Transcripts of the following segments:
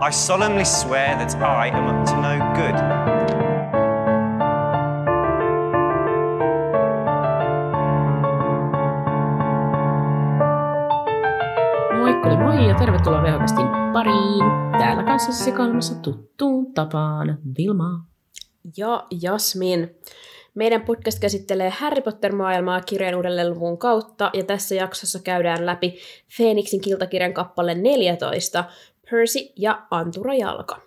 I solemnly swear that I am up to no good. Moikkuli moi ja tervetuloa Vehokastin pariin. Täällä kanssa sekailmassa tuttuun tapaan Vilma. ja Jasmin. Meidän podcast käsittelee Harry Potter-maailmaa kirjan uudelleen luvun kautta, ja tässä jaksossa käydään läpi Phoenixin kiltakirjan kappale 14, Percy ja Antura Jalka.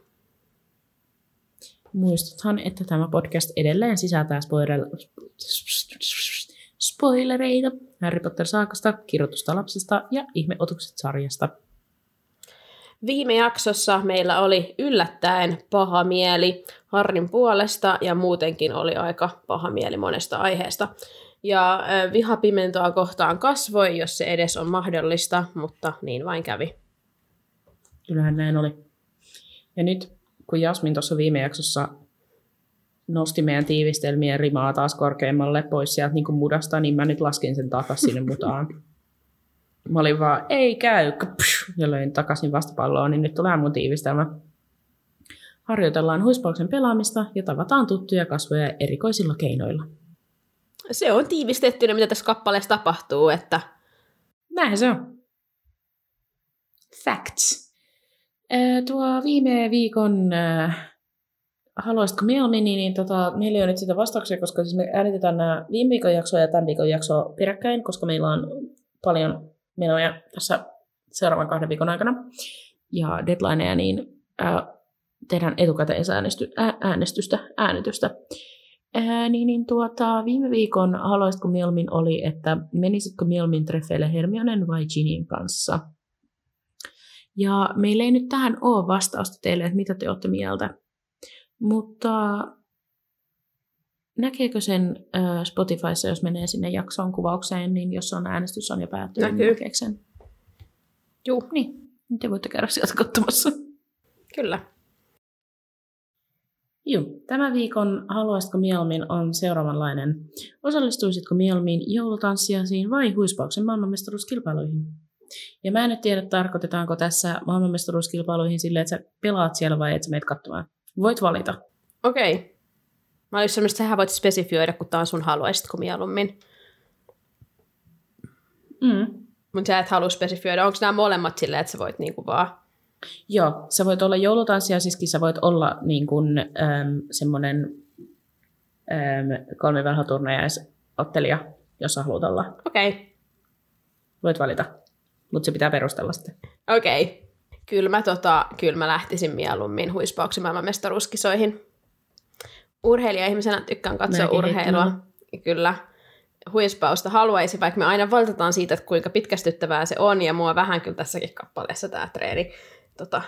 Muistuthan, että tämä podcast edelleen sisältää spoiler... spoilereita Harry Potter-saakasta, kirjoitusta lapsesta ja ihmeotukset-sarjasta. Viime jaksossa meillä oli yllättäen paha mieli Harrin puolesta, ja muutenkin oli aika paha mieli monesta aiheesta. Ja ö, viha pimentoa kohtaan kasvoi, jos se edes on mahdollista, mutta niin vain kävi. Kyllähän näin oli. Ja nyt, kun Jasmin tuossa viime jaksossa nosti meidän tiivistelmien rimaa taas korkeammalle pois sieltä niin mudasta, niin mä nyt laskin sen takaisin sinne mutaan. Mä olin vaan, ei käy, ja löin takaisin vastapalloon, niin nyt tulee mun tiivistelmä. Harjoitellaan huispauksen pelaamista ja tavataan tuttuja kasvoja erikoisilla keinoilla. Se on tiivistettynä, mitä tässä kappaleessa tapahtuu, että Näin se on. Facts. Ää, tuo viime viikon äh, haluaisitko mieluummin, niin, niin tota, meillä ei ole nyt sitä vastauksia, koska siis me äänitetään nämä viime viikon jaksoa ja tämän viikon jaksoa peräkkäin, koska meillä on paljon menoja tässä seuraavan kahden viikon aikana ja deadlineja, niin ää, tehdään etukäteisäänestystä, äänestystä, äänitystä. Ää, niin, niin tuota, viime viikon haluaisitko mieluummin oli, että menisitkö mieluummin treffeille Hermionen vai Ginin kanssa? Ja meillä ei nyt tähän ole vastausta teille, että mitä te olette mieltä. Mutta näkeekö sen Spotifyssa, jos menee sinne jakson kuvaukseen, niin jos on äänestys on jo päättynyt, niin Näkyy. näkeekö sen? juu, Niin, te voitte käydä sieltä katsomassa. kyllä. Joo, tämä viikon Haluaisitko mieluummin on seuraavanlainen. Osallistuisitko mieluummin joulutanssiasiin vai huispauksen maailmanmestaruuskilpailuihin? Ja mä en nyt tiedä, tarkoitetaanko tässä maailmanmestaruuskilpailuihin silleen, että sä pelaat siellä vai et sä meet katsomaan. Voit valita. Okei. Mä olin semmoista, että sähän voit spesifioida, kun tää on sun haluaisitko mieluummin. Mm. Mutta sä et halua spesifioida. Onko nämä molemmat silleen, että sä voit niinku vaan... Joo, sä voit olla joulutanssiasiskin, sä voit olla niin kuin, äm, semmoinen äm, kolmivelhoturnajaisottelija, jos sä haluat olla. Okei. Okay. Voit valita, mutta se pitää perustella sitten. Okei. Okay. Kyllä mä, tota, kyllä mä lähtisin mieluummin huispauksen maailmanmestaruuskisoihin. Urheilija-ihmisenä tykkään katsoa Mäkin urheilua. heittämällä. Kyllä. Huispausta haluaisin, vaikka me aina valitetaan siitä, että kuinka pitkästyttävää se on, ja mua vähän kyllä tässäkin kappaleessa tämä treeni tota,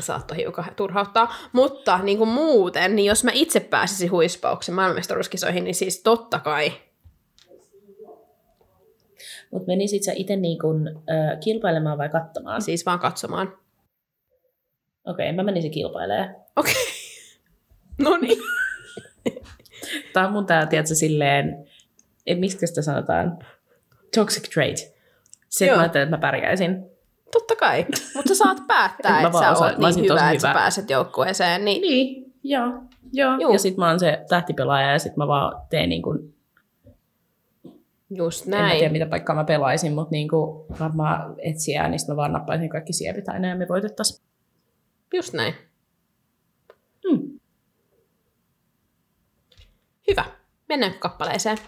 saattoi hiukan turhauttaa. Mutta niin kuin muuten, niin jos mä itse pääsisin huispauksen maailmanmestaruuskisoihin, niin siis totta kai. Mutta menisit sä itse niin kuin, äh, kilpailemaan vai katsomaan? Siis vaan katsomaan. Okei, okay, mä menisin kilpailemaan. Okei. Okay. no niin. Tämä on mun tää, tiedätkö, silleen, et miksi sitä sanotaan, toxic trait. Se, että mä ajattelin, että mä pärjäisin. Totta kai. Mutta saat päättää, En että sä oot niin tosi hyvä, että sä hyvä. pääset joukkueeseen. Niin, Niin, joo. joo. Juu. Ja sit mä oon se tähtipelaaja ja sit mä vaan teen niin kuin, just en mä tiedä näin. mitä paikkaa mä pelaisin, mutta niin kuin varmaan etsiä, niin sit mä vaan nappaisin kaikki siepit aina ja me voitettaisiin. Just näin. Hmm. Hyvä. Mennään kappaleeseen.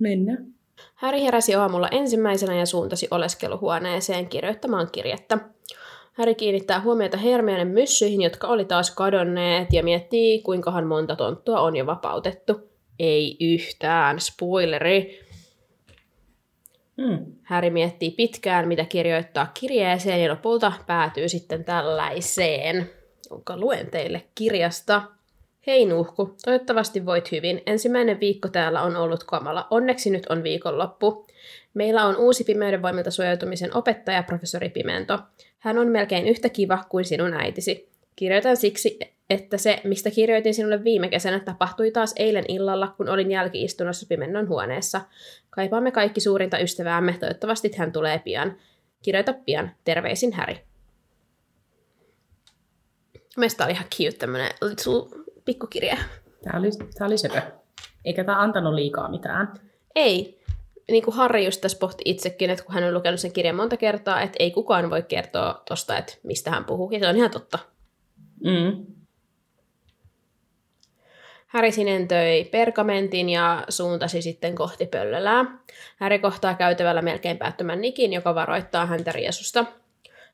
Mennään. Häri heräsi aamulla ensimmäisenä ja suuntasi oleskeluhuoneeseen kirjoittamaan kirjettä. Häri kiinnittää huomiota Hermionen myssyihin, jotka oli taas kadonneet, ja miettii, kuinkahan monta tonttua on jo vapautettu. Ei yhtään, spoileri. Hmm. Häri miettii pitkään, mitä kirjoittaa kirjeeseen, ja lopulta päätyy sitten tällaiseen, jonka luen teille kirjasta. Hei Nuhku, toivottavasti voit hyvin. Ensimmäinen viikko täällä on ollut kamala. Onneksi nyt on viikonloppu. Meillä on uusi pimeyden voimilta suojautumisen opettaja, professori Pimento. Hän on melkein yhtä kiva kuin sinun äitisi. Kirjoitan siksi, että se, mistä kirjoitin sinulle viime kesänä, tapahtui taas eilen illalla, kun olin jälkiistunnossa Pimennon huoneessa. Kaipaamme kaikki suurinta ystäväämme, toivottavasti hän tulee pian. Kirjoita pian. Terveisin Häri. Meistä oli ihan cute tämmönen little pikkukirja. Tää oli, tää oli sepä. Eikä tää antanut liikaa mitään. Ei. Niin kuin Harri just tässä pohti itsekin, että kun hän on lukenut sen kirjan monta kertaa, että ei kukaan voi kertoa tosta, että mistä hän puhuu. Ja se on ihan totta. Mm. Häri sinentöi pergamentin ja suuntasi sitten kohti pöllölää. Häri kohtaa käytävällä melkein päättömän Nikin, joka varoittaa häntä riesusta.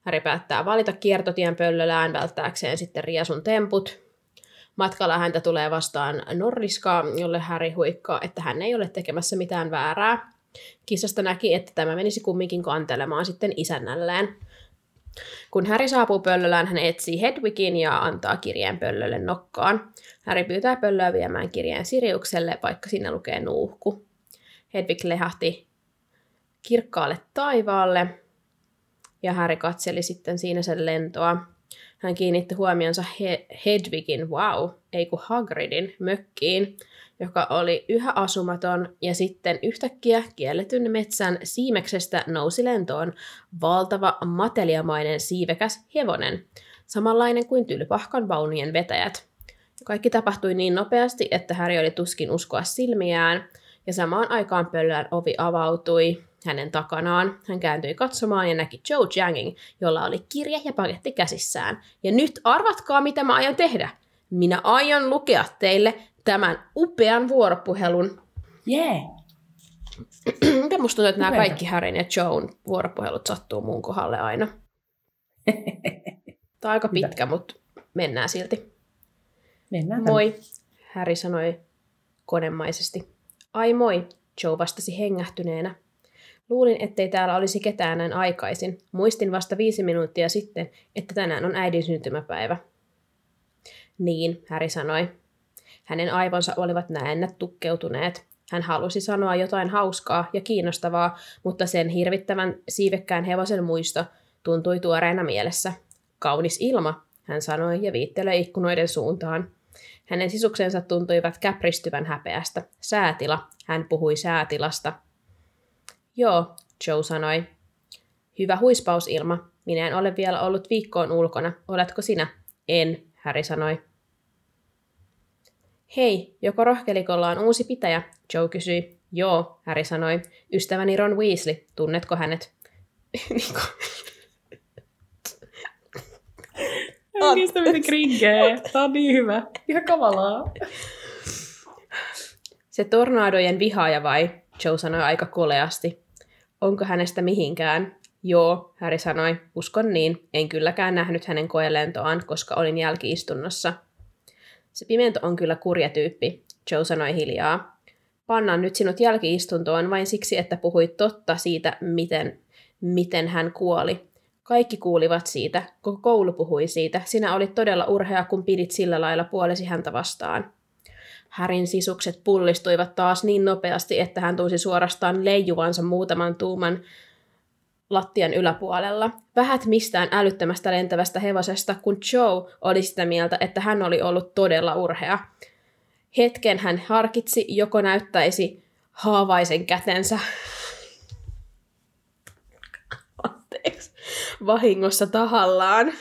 Häri päättää valita kiertotien pöllölään välttääkseen sitten riesun temput. Matkalla häntä tulee vastaan Norriska, jolle Häri huikkaa, että hän ei ole tekemässä mitään väärää. Kissasta näki, että tämä menisi kumminkin kantelemaan sitten isännälleen. Kun Häri saapuu pöllölään, hän etsii Hedwigin ja antaa kirjeen pöllölle nokkaan. Häri pyytää pöllöä viemään kirjeen Siriukselle, vaikka siinä lukee nuuhku. Hedwig lehahti kirkkaalle taivaalle, ja Häri katseli sitten siinä sen lentoa. Hän kiinnitti huomionsa He- Hedwigin, wow, ei kun Hagridin, mökkiin, joka oli yhä asumaton, ja sitten yhtäkkiä kielletyn metsän siimeksestä nousi lentoon valtava mateliamainen siivekäs hevonen, samanlainen kuin tylpahkan vaunujen vetäjät. Kaikki tapahtui niin nopeasti, että Häri oli tuskin uskoa silmiään, ja samaan aikaan pöllön ovi avautui hänen takanaan. Hän kääntyi katsomaan ja näki Joe Jangin, jolla oli kirja ja paketti käsissään. Ja nyt arvatkaa, mitä mä aion tehdä. Minä aion lukea teille tämän upean vuoropuhelun. Yeah. Mitä musta tuntuu, että nämä kaikki Harryn ja Joan vuoropuhelut sattuu mun kohdalle aina. Tämä on aika pitkä, mutta mennään silti. Mennään Moi, Harry sanoi konemaisesti. Ai moi, Joe vastasi hengähtyneenä. Luulin, ettei täällä olisi ketään näin aikaisin. Muistin vasta viisi minuuttia sitten, että tänään on äidin syntymäpäivä. Niin, Häri sanoi. Hänen aivonsa olivat näennät tukkeutuneet. Hän halusi sanoa jotain hauskaa ja kiinnostavaa, mutta sen hirvittävän siivekkään hevosen muisto tuntui tuoreena mielessä. Kaunis ilma, hän sanoi ja viittelee ikkunoiden suuntaan. Hänen sisuksensa tuntuivat käpristyvän häpeästä. Säätila, hän puhui säätilasta. Joo, Joe sanoi. Hyvä huispausilma. Minä en ole vielä ollut viikkoon ulkona. Oletko sinä? En, Harry sanoi. Hei, joko rohkelikolla on uusi pitäjä? Joe kysyi. Joo, Harry sanoi. Ystäväni Ron Weasley. Tunnetko hänet? Niinku- Ei niistä miten krinkeä. Tää on niin hyvä. Ihan kavalaa. Se tornaadojen vihaaja vai? Joe sanoi aika koleasti. Onko hänestä mihinkään? Joo, Harry sanoi. Uskon niin. En kylläkään nähnyt hänen koelentoaan, koska olin jälkiistunnossa. Se pimento on kyllä kurja tyyppi, Joe sanoi hiljaa. Pannaan nyt sinut jälkiistuntoon vain siksi, että puhuit totta siitä, miten, miten hän kuoli. Kaikki kuulivat siitä, koko koulu puhui siitä. Sinä olit todella urhea, kun pidit sillä lailla puolesi häntä vastaan. Härin sisukset pullistuivat taas niin nopeasti, että hän tunsi suorastaan leijuvansa muutaman tuuman lattian yläpuolella. Vähät mistään älyttömästä lentävästä hevosesta, kun Joe oli sitä mieltä, että hän oli ollut todella urhea. Hetken hän harkitsi, joko näyttäisi haavaisen kätensä anteeksi, vahingossa tahallaan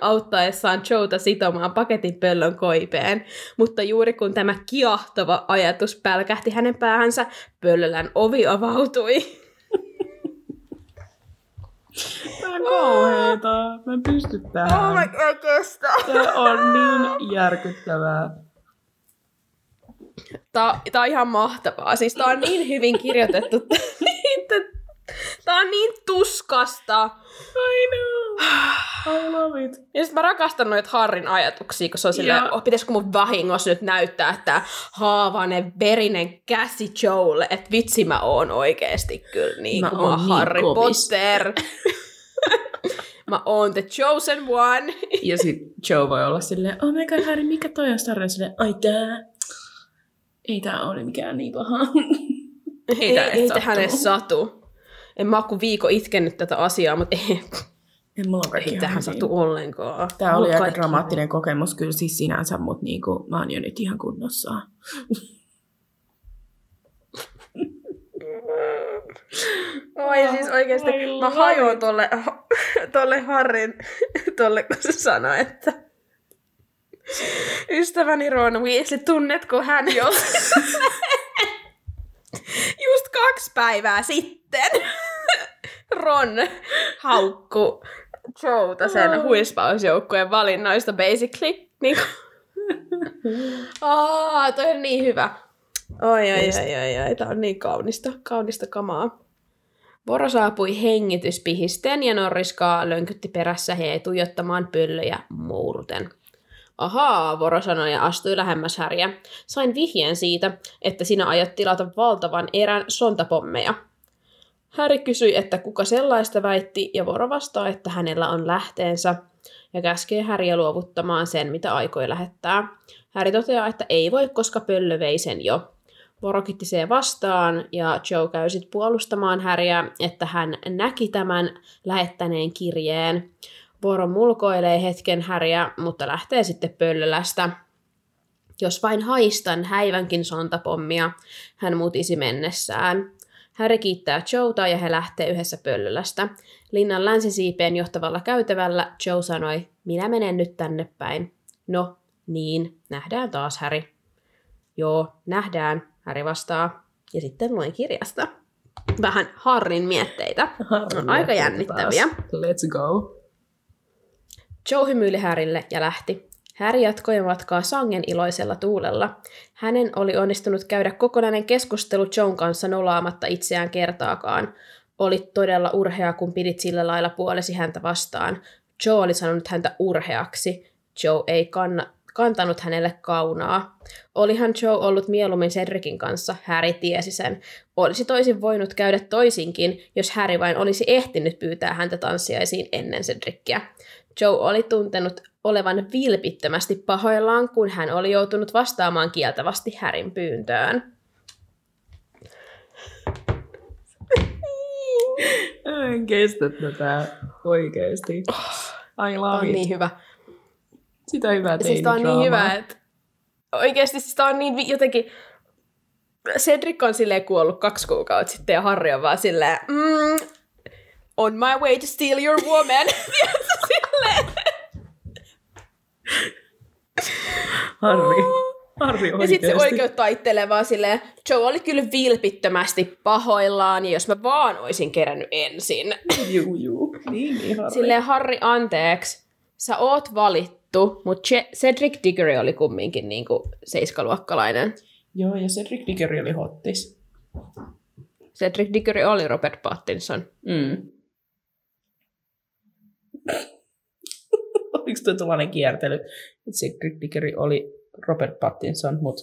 auttaessaan Joeta sitomaan paketin pöllön koipeen, mutta juuri kun tämä kiahtava ajatus pälkähti hänen päähänsä, pöllölän ovi avautui. Tää on kauheeta. Mä en pysty tähän. Oh my god, kestä! Tää on niin järkyttävää. Tää, tää on ihan mahtavaa. Siis tää on niin hyvin kirjoitettu. tää on niin tuskasta. I know. I love it. Ja sit mä rakastan noita Harrin ajatuksia, kun se on silleen, Joo. oh, pitäisikö mun vahingossa nyt näyttää, että haavainen verinen käsi Joelle, että vitsi mä oon oikeesti kyllä niin Mä kuin mä niin Harry kovis. Potter. mä oon the chosen one. Ja sit Joe voi olla silleen, oh my god, Harry, mikä toi on Star Wars? Silleen, ai tää. Ei tää ole mikään niin paha. ei, ei edes tähän edes satu. En mä oo kuin viikko itkennyt tätä asiaa, mutta ei, En mulla on ei ihan tähän satu ollenkaan. Tää Mulla oli on aika dramaattinen kokemus kyllä siis sinänsä, mutta niinku, mä oon jo nyt ihan kunnossa. Oi siis oikeesti, Ai mä hajoan tolle, tolle Harrin, tolle kun se sanoi, että ystäväni Ron Weasley, tunnetko hän jo? Just kaksi päivää sitten Ron haukku Joota sen huispausjoukkueen valinnoista basically. Niin Aa, toi on niin hyvä. Oi, oi, oi, oi, oi, tää on niin kaunista, kaunista kamaa. Voro saapui hengityspihisten ja Norriskaa lönkytti perässä he jäi tuijottamaan pöllöjä muuruten. Ahaa, Voro sanoi ja astui lähemmäs Häriä. Sain vihjeen siitä, että sinä aiot tilata valtavan erän sontapommeja. Häri kysyi, että kuka sellaista väitti, ja Voro vastaa, että hänellä on lähteensä, ja käskee Häriä luovuttamaan sen, mitä aikoi lähettää. Häri toteaa, että ei voi, koska pöllö vei sen jo. Voro kittisee vastaan, ja Joe käy sit puolustamaan Häriä, että hän näki tämän lähettäneen kirjeen. Voro mulkoilee hetken Häriä, mutta lähtee sitten pöllölästä. Jos vain haistan häivänkin sontapommia, hän mutisi mennessään. Häri kiittää Joeta ja he lähtee yhdessä pöllölästä. Linnan länsisiipeen johtavalla käytävällä Joe sanoi, minä menen nyt tänne päin. No, niin, nähdään taas Häri. Joo, nähdään, Häri vastaa. Ja sitten luen kirjasta. Vähän Harrin mietteitä. On aika jännittäviä. Let's go. Joe hymyili Härille ja lähti. Häri jatkoi matkaa sangen iloisella tuulella. Hänen oli onnistunut käydä kokonainen keskustelu Joan kanssa nolaamatta itseään kertaakaan. Oli todella urhea, kun pidit sillä lailla puolesi häntä vastaan. Joe oli sanonut häntä urheaksi. Joe ei kanna, kantanut hänelle kaunaa. Olihan Joe ollut mieluummin Cedricin kanssa, Harry tiesi sen. Olisi toisin voinut käydä toisinkin, jos Harry vain olisi ehtinyt pyytää häntä tanssiaisiin ennen Cedrickiä. Joe oli tuntenut olevan vilpittömästi pahoillaan, kun hän oli joutunut vastaamaan kieltävästi Härin pyyntöön. En kestä tätä oikeesti. I Tämä love on it. niin hyvä. Sitä hyvää Siis tää on niin hyvä, että oikeasti siis tää on niin jotenkin... Cedric on silleen kuollut kaksi kuukautta sitten ja Harry on vaan silleen, mm, on my way to steal your woman. Silleen. Harri. Harri Ja sitten se oikeesti. oikeut taittelee vaan silleen, Joe oli kyllä vilpittömästi pahoillaan, ja jos mä vaan olisin kerännyt ensin. Juu, juu. Niin, niin Harri. Silleen, Harri, anteeksi, sä oot valittu, mutta Cedric Diggory oli kumminkin niinku seiskaluokkalainen. Joo, ja Cedric Diggory oli hottis. Cedric Diggory oli Robert Pattinson. Mm. Oliko tuo tällainen kiertely, Cedric Diggory oli Robert Pattinson, mutta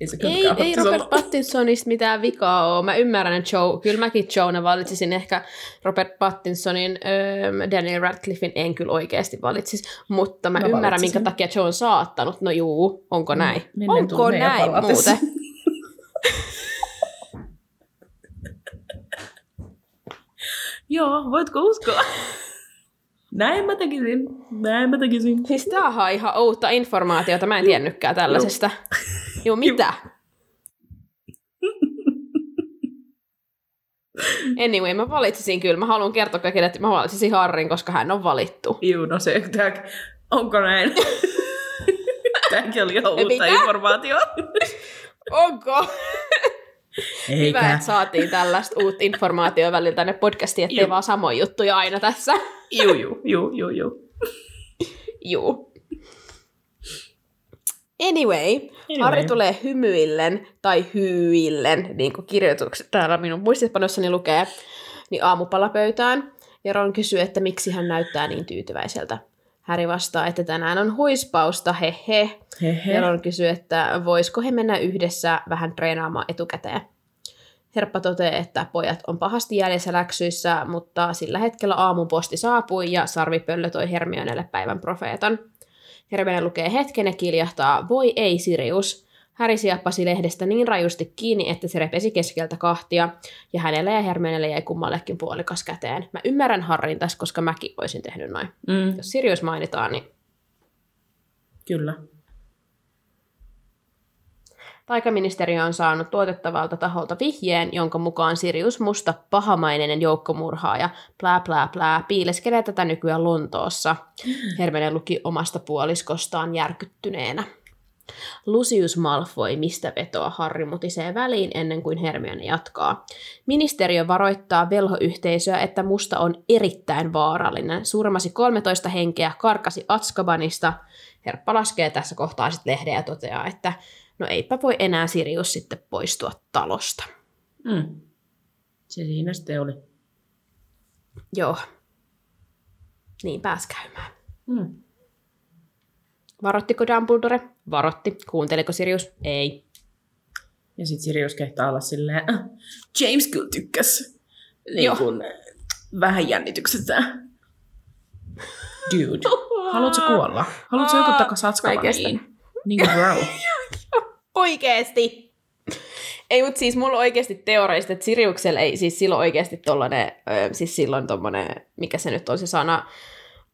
ei se Ei, ei Robert. Pattinsonista mitään vikaa ole. Mä ymmärrän, että Joe, kyllä mäkin Joena valitsisin ehkä Robert Pattinsonin, öö, Daniel Radcliffein en kyllä oikeasti valitsisi, mutta mä, Mä ymmärrän, valitsisin. minkä takia Joe on saattanut. No juu, onko näin? Menneen onko tunneen ja näin muuten? Joo, voitko uskoa? Näin mä tekisin. Näin mä tekisin. Siis tämähän on ihan uutta informaatiota, mä en tiennytkään tällaisesta. Joo, mitä? Anyway, mä valitsisin kyllä. Mä haluan kertoa kaikille, että mä valitsisin Harrin, koska hän on valittu. Juu, no se, tää, onko näin? Tämäkin oli ihan uutta informaatiota. Onko? Hyvä, Eikä. että saatiin tällaista uutta informaatiota välillä tänne podcastiin, ettei Juu. vaan samoja juttuja aina tässä. Juu, juu, juu, juu, juu. Juu. Anyway, Anyway. Harri tulee hymyillen tai hyillen, niin kuin kirjoitukset täällä minun muistipanossani lukee, niin aamupalapöytään. Ja Ron kysyy, että miksi hän näyttää niin tyytyväiseltä. Häri vastaa, että tänään on huispausta, he he. Hehe. Ja Ron kysyy, että voisiko he mennä yhdessä vähän treenaamaan etukäteen. Herppa toteaa, että pojat on pahasti jäljessä läksyissä, mutta sillä hetkellä aamun posti saapui ja Sarvipöllö toi Hermionelle päivän profeetan. Hermione lukee hetken ja kiljahtaa, voi ei Sirius. Häri sieppasi lehdestä niin rajusti kiinni, että se repesi keskeltä kahtia, ja hänelle ja Hermionelle jäi kummallekin puolikas käteen. Mä ymmärrän Harrin tässä, koska mäkin olisin tehnyt noin. Mm, Jos Sirius mainitaan, niin kyllä. Taikaministeriö on saanut tuotettavalta taholta vihjeen, jonka mukaan Sirius Musta pahamainen joukkomurhaaja plää plää plää piileskelee tätä nykyään Lontoossa. Hermione luki omasta puoliskostaan järkyttyneenä. Lucius Malfoy, mistä vetoa Harry mutisee väliin ennen kuin Hermione jatkaa. Ministeriö varoittaa velhoyhteisöä, että musta on erittäin vaarallinen. Surmasi 13 henkeä, karkasi Atskabanista. Herppa laskee tässä kohtaa sitten lehden ja toteaa, että no eipä voi enää Sirius sitten poistua talosta. Mm. Se siinä sitten oli. Joo. Niin pääs käymään. Mm. Varottiko Dumbledore? Varotti. Kuunteliko Sirius? Ei. Ja sitten Sirius kehtaa olla silleen, "Ah, James kyllä tykkäs. Niin Joo. kun, vähän jännityksestä. Dude, haluatko kuolla? Haluatko joutua takas oikeesti. Atskabaniin? Niin kuin bro. Oikeesti! Ei, mutta siis mulla on oikeasti teoreista, että Siriuksella ei siis silloin oikeasti tollanen, siis silloin tommonen, mikä se nyt on se sana,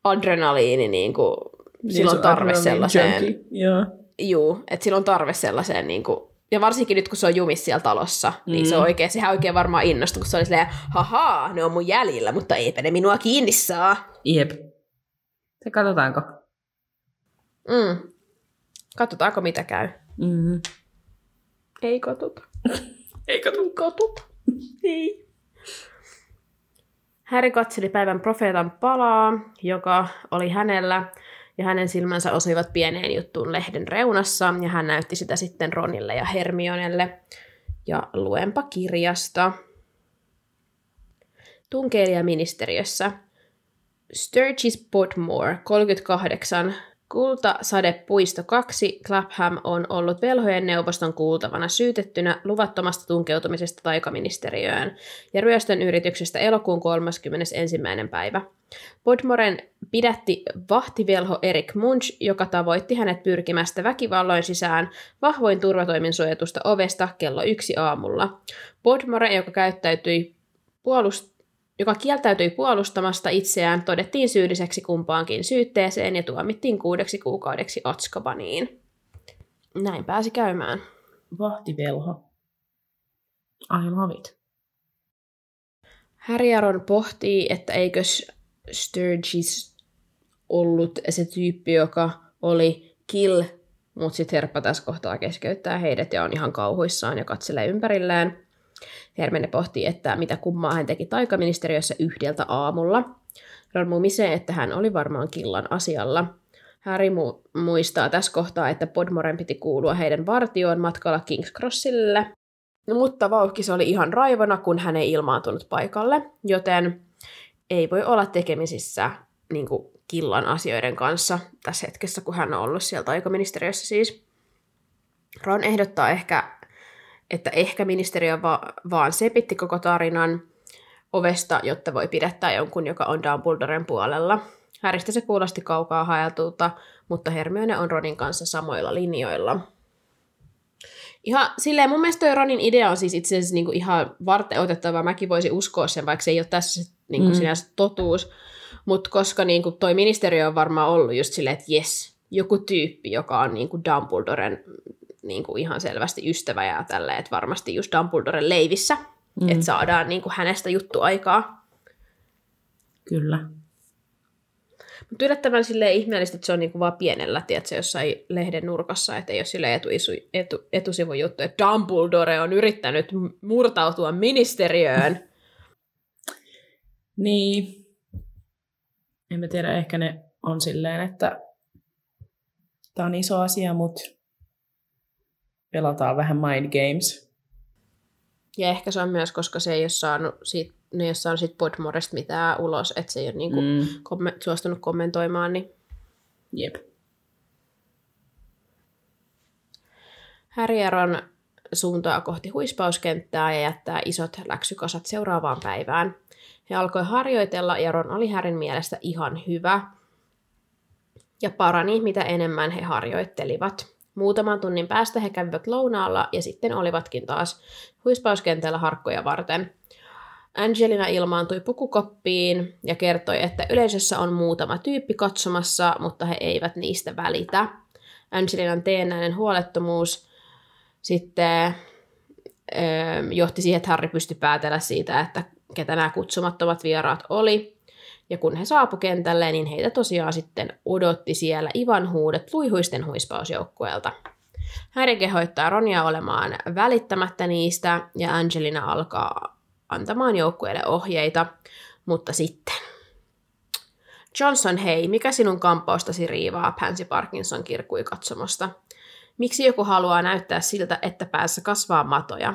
adrenaliini, niin kuin, on se tarve sellaiseen. Joo. juu, että sillä on tarve sellaiseen, niin kuin, ja varsinkin nyt, kun se on jumis siellä talossa, mm. niin se Mm. on oikein, sehän oikein varmaan innostui, kun se oli silleen, hahaa, ne on mun jäljillä, mutta eipä ne minua kiinni saa. Jep. Se katsotaanko? Mm. Katsotaanko, mitä käy. Mm-hmm. Ei katota. Ei katso. Ei katota. Ei. Häri katseli päivän profeetan palaa, joka oli hänellä, ja hänen silmänsä osuivat pieneen juttuun lehden reunassa, ja hän näytti sitä sitten Ronille ja Hermionelle. Ja luenpa kirjasta. Tunkeilijaministeriössä. Sturgis Podmore, 38, Kultasadepuisto 2, Clapham on ollut velhojen neuvoston kuultavana syytettynä luvattomasta tunkeutumisesta taikaministeriöön ja ryöstön yrityksestä elokuun 31. päivä. Podmoren pidätti vahtivelho Erik Munch, joka tavoitti hänet pyrkimästä väkivalloin sisään vahvoin turvatoimin suojatusta ovesta kello yksi aamulla. Podmore, joka käyttäytyi puolust- joka kieltäytyi puolustamasta itseään, todettiin syylliseksi kumpaankin syytteeseen ja tuomittiin kuudeksi kuukaudeksi Atskabaniin. Näin pääsi käymään. Vahtivelho. I love it. Harry Aron pohtii, että eikös Sturgis ollut se tyyppi, joka oli kill, mutta sitten Herppa tässä kohtaa keskeyttää heidät ja on ihan kauhuissaan ja katselee ympärilleen. Hermene pohtii, että mitä kummaa hän teki taikaministeriössä yhdeltä aamulla. Ron mumisee, että hän oli varmaan killan asialla. Harry mu- muistaa tässä kohtaa, että Podmoren piti kuulua heidän vartioon matkalla King's Crossille, mutta vauhkis oli ihan raivona, kun hän ei ilmaantunut paikalle, joten ei voi olla tekemisissä niin kuin, killan asioiden kanssa tässä hetkessä, kun hän on ollut sieltä aikaministeriössä siis. Ron ehdottaa ehkä, että ehkä ministeriö va- vaan sepitti koko tarinan ovesta, jotta voi pidättää jonkun, joka on Dumbledoren puolella. Häristä se kuulosti kaukaa haeltulta, mutta Hermione on Ronin kanssa samoilla linjoilla. Ihan silleen mun mielestä toi Ronin idea on siis itse asiassa niinku ihan varten otettava. Mäkin voisin uskoa sen, vaikka se ei ole tässä niinku Mm. sinänsä totuus. Mutta koska niinku toi ministeriö on varmaan ollut just silleen, että jes, joku tyyppi, joka on niinku Dumbledoren niinku ihan selvästi ystävä ja tälleen, että varmasti just Dumbledoren leivissä, mm. että saadaan niinku hänestä juttu aikaa. Kyllä. Mutta yllättävän silleen ihmeellistä, että se on niinku vaan pienellä, tiedätkö, jossain lehden nurkassa, että ei ole sille etu, etu, etusivun juttu, että Dumbledore on yrittänyt murtautua ministeriöön. Niin. En mä tiedä, ehkä ne on silleen, että tämä on iso asia, mutta pelataan vähän mind games. Ja ehkä se on myös, koska se ei ole saanut siitä, ne ei ole saanut siitä Podmoresta mitään ulos, että se ei ole niinku Mm. komme- suostunut kommentoimaan, niin Jep. Ron suuntaa kohti huispauskenttää ja jättää isot läksykasat seuraavaan päivään. He alkoi harjoitella ja Ron oli Härin mielestä ihan hyvä. Ja parani, mitä enemmän he harjoittelivat. Muutaman tunnin päästä he kävivät lounaalla ja sitten olivatkin taas huispauskentällä harkkoja varten. Angelina ilmaantui pukukoppiin ja kertoi, että yleisössä on muutama tyyppi katsomassa, mutta he eivät niistä välitä. Angelinan teennäinen huolettomuus sitten johti siihen, että Harry pystyi päätellä siitä, että ketä nämä kutsumattomat vieraat oli. Ja kun he saapu kentälle, niin heitä tosiaan sitten odotti siellä Ivan huudet luihuisten huispausjoukkueelta. Harry kehoittaa Ronia olemaan välittämättä niistä ja Angelina alkaa antamaan joukkueelle ohjeita, mutta sitten. Johnson, hei, mikä sinun kampaustasi riivaa, Pansy Parkinson kirkui katsomosta. Miksi joku haluaa näyttää siltä, että päässä kasvaa matoja?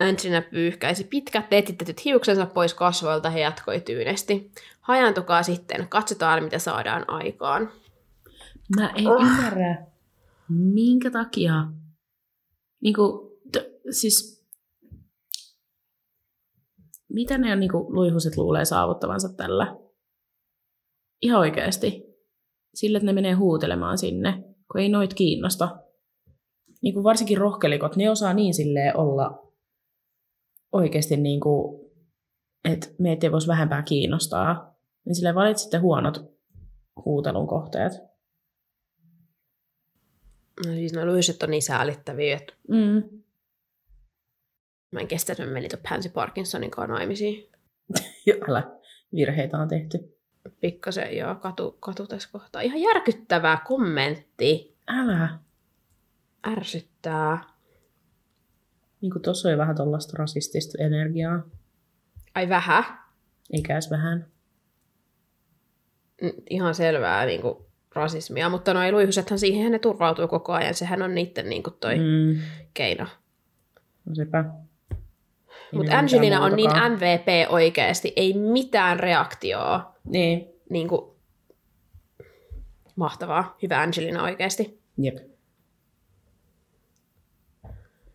Angelina pyyhkäisi pitkät tetitetyt hiuksensa pois kasvoilta ja jatkoi tyynesti. Hajantukaa sitten, katsotaan mitä saadaan aikaan. Mä en oh. ymmärrä, minkä takia, niin kuin, t- siis, mitä ne niin kuin, luihuset luulee saavuttavansa tällä? Ihan oikeasti. Sille, että ne menee huutelemaan sinne, kun ei noit kiinnosta. Niin kuin varsinkin rohkelikot, ne osaa niin silleen olla oikeasti niin kuin, että meitä ei voisi vähempää kiinnostaa. Niin sille valitsitte huonot huutelun kohteet. No siis no luiset on niin säälittäviä, että Mm. mä en kestä, että mä menin Pansy Parkinsonin kanssa naimisiin. Älä, virheitä on tehty. Pikkasen joo, katu, katu tässä kohtaa. Ihan järkyttävä kommentti. Älä. Ärsyttää. Niin kuin tossa oli vähän tollasta rasistista energiaa. Ai vähän. Eikä edes vähän. Ihan selvää niin kuin, rasismia, mutta noi luihusethan siihen ne turvautuu koko ajan. Sehän on niiden niin kuin, toi mm. Keino. No sepä. Mutta Angelina on niin. MVP oikeasti. Ei mitään reaktioa. Niin. Niin kuin, mahtavaa. Hyvä Angelina oikeasti. Jep.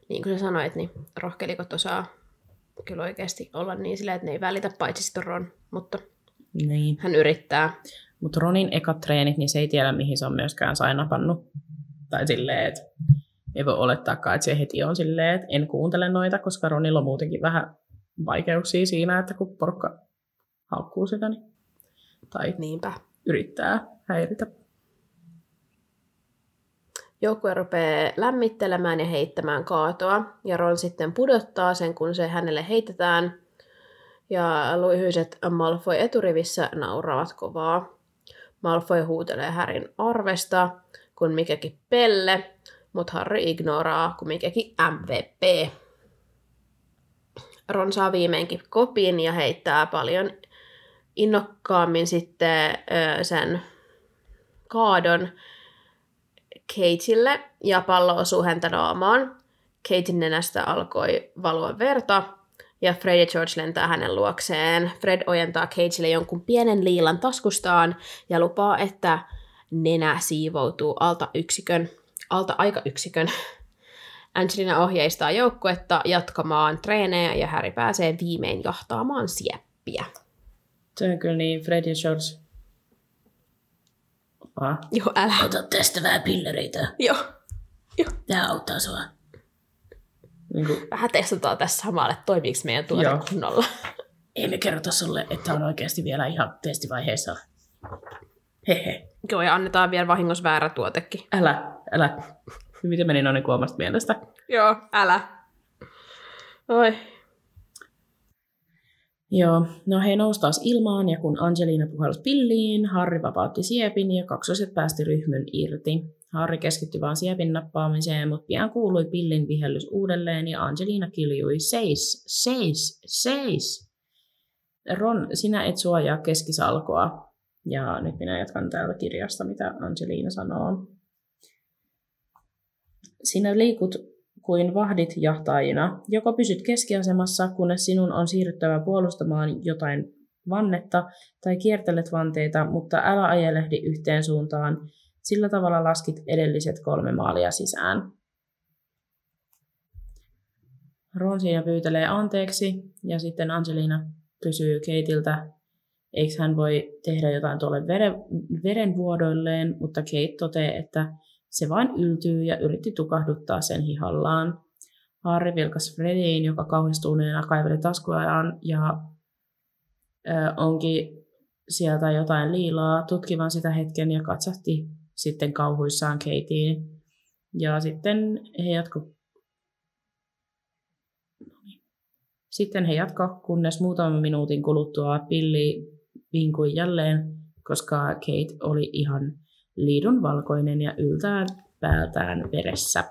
Niin kuin sä sanoit, niin rohkelikot osaa kyllä oikeasti olla niin silleen, että ne ei välitä paitsi sitten Ron, mutta Niin. hän yrittää. Mutta Ronin ekat treenit, niin se ei tiedä, mihin se on myöskään sainapannut. Tai silleen, että ei voi olettaakaan, että se heti on silleen, että en kuuntele noita, koska Ronilla on muutenkin vähän vaikeuksia siinä, että kun porukka haukkuu sitä, niin, tai Niinpä. yrittää häiritä. Joukkue rupeaa lämmittelemään ja heittämään kaatoa, ja Ron sitten pudottaa sen, kun se hänelle heitetään. Ja luihyiset Malfoy eturivissä nauravat kovaa. Malfoy huutelee Härin arvesta, kun mikäkin pelle, mutta Harry ignoraa, kun mikäkin MVP. Ron saa viimeinkin kopin ja heittää paljon innokkaammin sitten sen kaadon Kateille ja pallo osuu häntä naamaan. Katein nenästä alkoi valua verta ja Fred ja George lentää hänen luokseen. Fred ojentaa Cageille jonkun pienen liilan taskustaan ja lupaa, että nenä siivoutuu alta yksikön, alta aikayksikön. Angelina ohjeistaa joukkuetta jatkamaan treenejä ja Harry pääsee viimein jahtaamaan sieppiä. Se on kyllä niin Fred ja George. Ah. Joo, älä. Ota tästä vähän pillereitä. Joo. Tämä auttaa sua. Niin kuin, Vähän testataan tässä samalla, että toimiiko meidän tuote Joo. kunnolla. ei me kerrota sulle, että on oikeasti vielä ihan testivaiheessa. Hehe. Joo, ja annetaan vielä vahingossa väärä tuotekin. Älä, älä. Miten meni noin kuomasta mielestä? Joo, älä. Oi. Joo, no he nousi taas ilmaan ja kun Angelina puhalsi pilliin, Harry vapautti siepin ja kaksoset päästi ryhmyn irti. Harry keskittyi vain siepin nappaamiseen, mutta pian kuului pillin vihellys uudelleen ja Angelina kiljui, seis, seis, seis. Ron, sinä et suojaa keskisalkoa. Ja nyt minä jatkan täältä kirjasta, mitä Angelina sanoo. Sinä liikut kuin vahdit jahtaajina. Joko pysyt keskiasemassa, kunnes sinun on siirryttävä puolustamaan jotain vannetta, tai kiertelet vanteita, mutta älä ajelehdi yhteen suuntaan. Sillä tavalla laskit edelliset kolme maalia sisään. Ron siinä pyytelee anteeksi, ja sitten Angelina kysyy Kateiltä, eikö hän voi tehdä jotain tuolle veren, verenvuodoilleen, mutta Kate toteaa, että se vain yltyy ja yritti tukahduttaa sen hihallaan. Harry vilkas Frediin, joka kauhistuneena kaiveli taskujaan ja ö, onkin sieltä jotain liilaa tutkivan sitä hetken ja katsahti sitten kauhuissaan Kateen. Ja sitten he jatko... Sitten he jatko, kunnes muutaman minuutin kuluttua Pilli vinkui jälleen, koska Kate oli ihan liidun valkoinen ja yltään päältään veressä.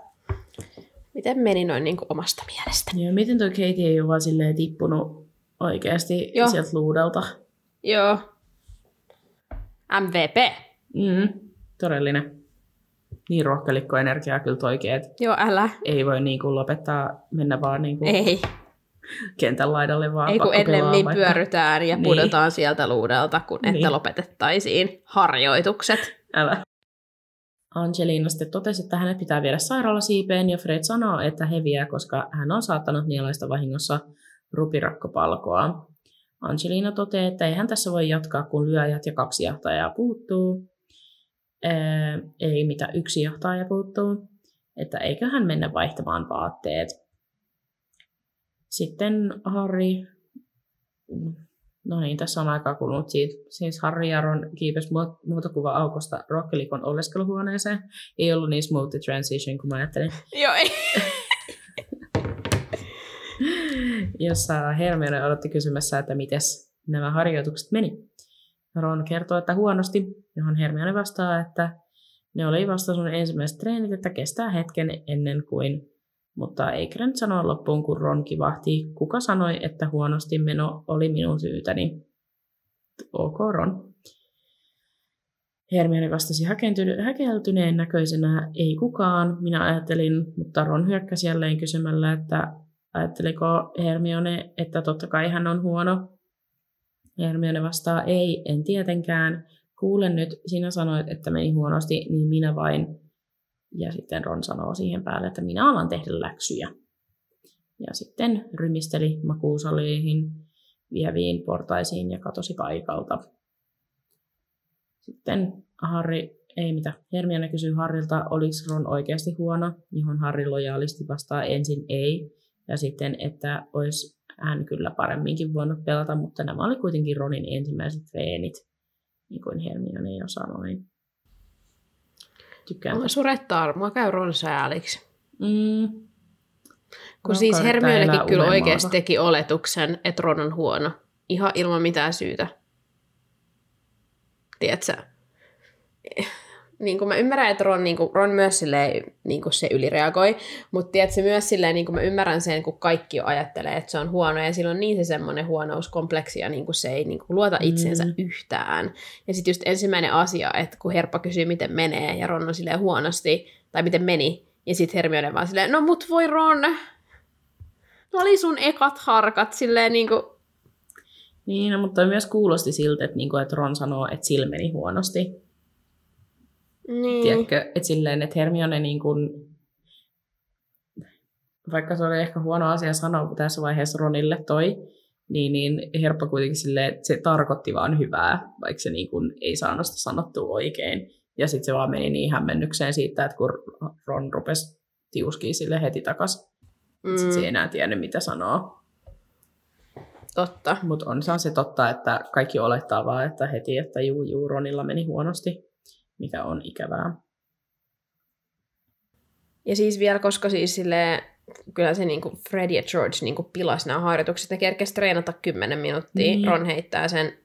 Miten meni noin niin kuin omasta mielestä? Ja miten toi Kate ei ole vaan silleen tippunut oikeasti Joo. sieltä luudelta. Joo. MVP. Mm, todellinen. Niin rohkelikko energiaa kyllä että Joo, älä. ei voi niinku lopettaa mennä vaan niinku Ei. kentän laidalle vaan Ei kun ennemmin vaikka- pyörytään ja Niin. pudotaan sieltä luudelta, kun että Niin. lopetettaisiin harjoitukset. Älä. Angelina sitten totesi, että hänet pitää viedä sairaalasiipeen ja Fred sanoo, että he vie, koska hän on saattanut nielaista vahingossa rupirakkopalkoa. Angelina toteaa, että ei hän tässä voi jatkaa, kun lyöjät ja kaksi jahtajaa puuttuu. Ää, ei mitä yksi jahtaaja puuttuu. Että eiköhän mennä vaihtamaan vaatteet. Sitten Harry No niin, tässä on aikaa kulunut siitä. Siis Harry ja Ron kiipesi muot- muotokuva-aukosta rokkelikon oleskeluhuoneeseen. Ei ollut niin smooth transition kuin mä ajattelin. Joo, ei. Jossa Hermione odotti kysymässä, että mites nämä harjoitukset meni. Ron kertoo, että huonosti, johon Hermione vastaa, että ne oli vasta sun ensimmäiset treenit, että kestää hetken ennen kuin mutta ei nyt sanoa loppuun, kun Ron kivahti. Kuka sanoi, että huonosti meno oli minun syytäni? Ok, Ron. Hermione vastasi häkeltyneen näköisenä, ei kukaan, minä ajattelin, mutta Ron hyökkäsi jälleen kysymällä, että ajatteliko Hermione, että totta kai hän on huono. Hermione vastaa, ei, en tietenkään. Kuulen nyt, sinä sanoit, että meni huonosti, niin minä vain. Ja sitten Ron sanoo siihen päälle, että minä alan tehdä läksyjä. Ja sitten rymisteli makuusaleihin vieviin portaisiin ja katosi paikalta. Sitten Harry, ei mitä, Hermione kysyy Harrilta, oliko Ron oikeasti huono, johon Harry lojaalisti vastaa ensin ei, ja sitten, että olisi hän kyllä paremminkin voinut pelata, mutta nämä oli kuitenkin Ronin ensimmäiset treenit, niin kuin Hermione jo sanoi. Tykkään Mua surettaa, mua käy Ron sääliksi. Mm. Kun Ron siis Hermionekin kyllä oikeasti teki oletuksen, että Ron on huono. Ihan ilman mitään syytä. Tiedätkö? Niin kuin mä ymmärrän, että Ron, niin kuin, Ron myös silleen, niin kuin se ylireagoi, mutta tiedätkö, myös silleen, niin kuin mä ymmärrän sen, kun kaikki jo ajattelee, että se on huono, ja silloin niin se semmoinen huonouskompleksi, ja niin kuin se ei niin kuin luota itsensä Mm. mm. yhtään. Ja sitten just ensimmäinen asia, että kun Herppa kysyy, miten menee, ja Ron on silleen huonosti, tai miten meni, ja sitten Hermione vaan silleen, no mut voi Ron, no oli sun ekat harkat, silleen niin kuin, Niin, no, mutta myös kuulosti siltä, että, niinku, että Ron sanoo, että sillä meni huonosti. Niin. Tiedätkö, että silleen, että Hermione niin kuin, vaikka se oli ehkä huono asia sanoa tässä vaiheessa Ronille toi, niin, niin Herppa kuitenkin silleen, että se tarkoitti vaan hyvää, vaikka se niin kuin ei saanut sitä sanottua oikein. Ja sitten se vaan meni niin hämmennykseen siitä, että kun Ron rupesi tiuskiin sille heti takaisin, mm. sitten se ei enää tiennyt, mitä sanoo. Totta. Mutta on se totta, että kaikki olettaa vaan, että heti, että juu, juu, Ronilla meni huonosti, mikä on ikävää. Ja siis vielä, koska siis sille kyllä se niinku Fred ja George niinku pilasi nämä harjoitukset, ne kerkesi treenata 10 minuuttia. Niin. Ron heittää sen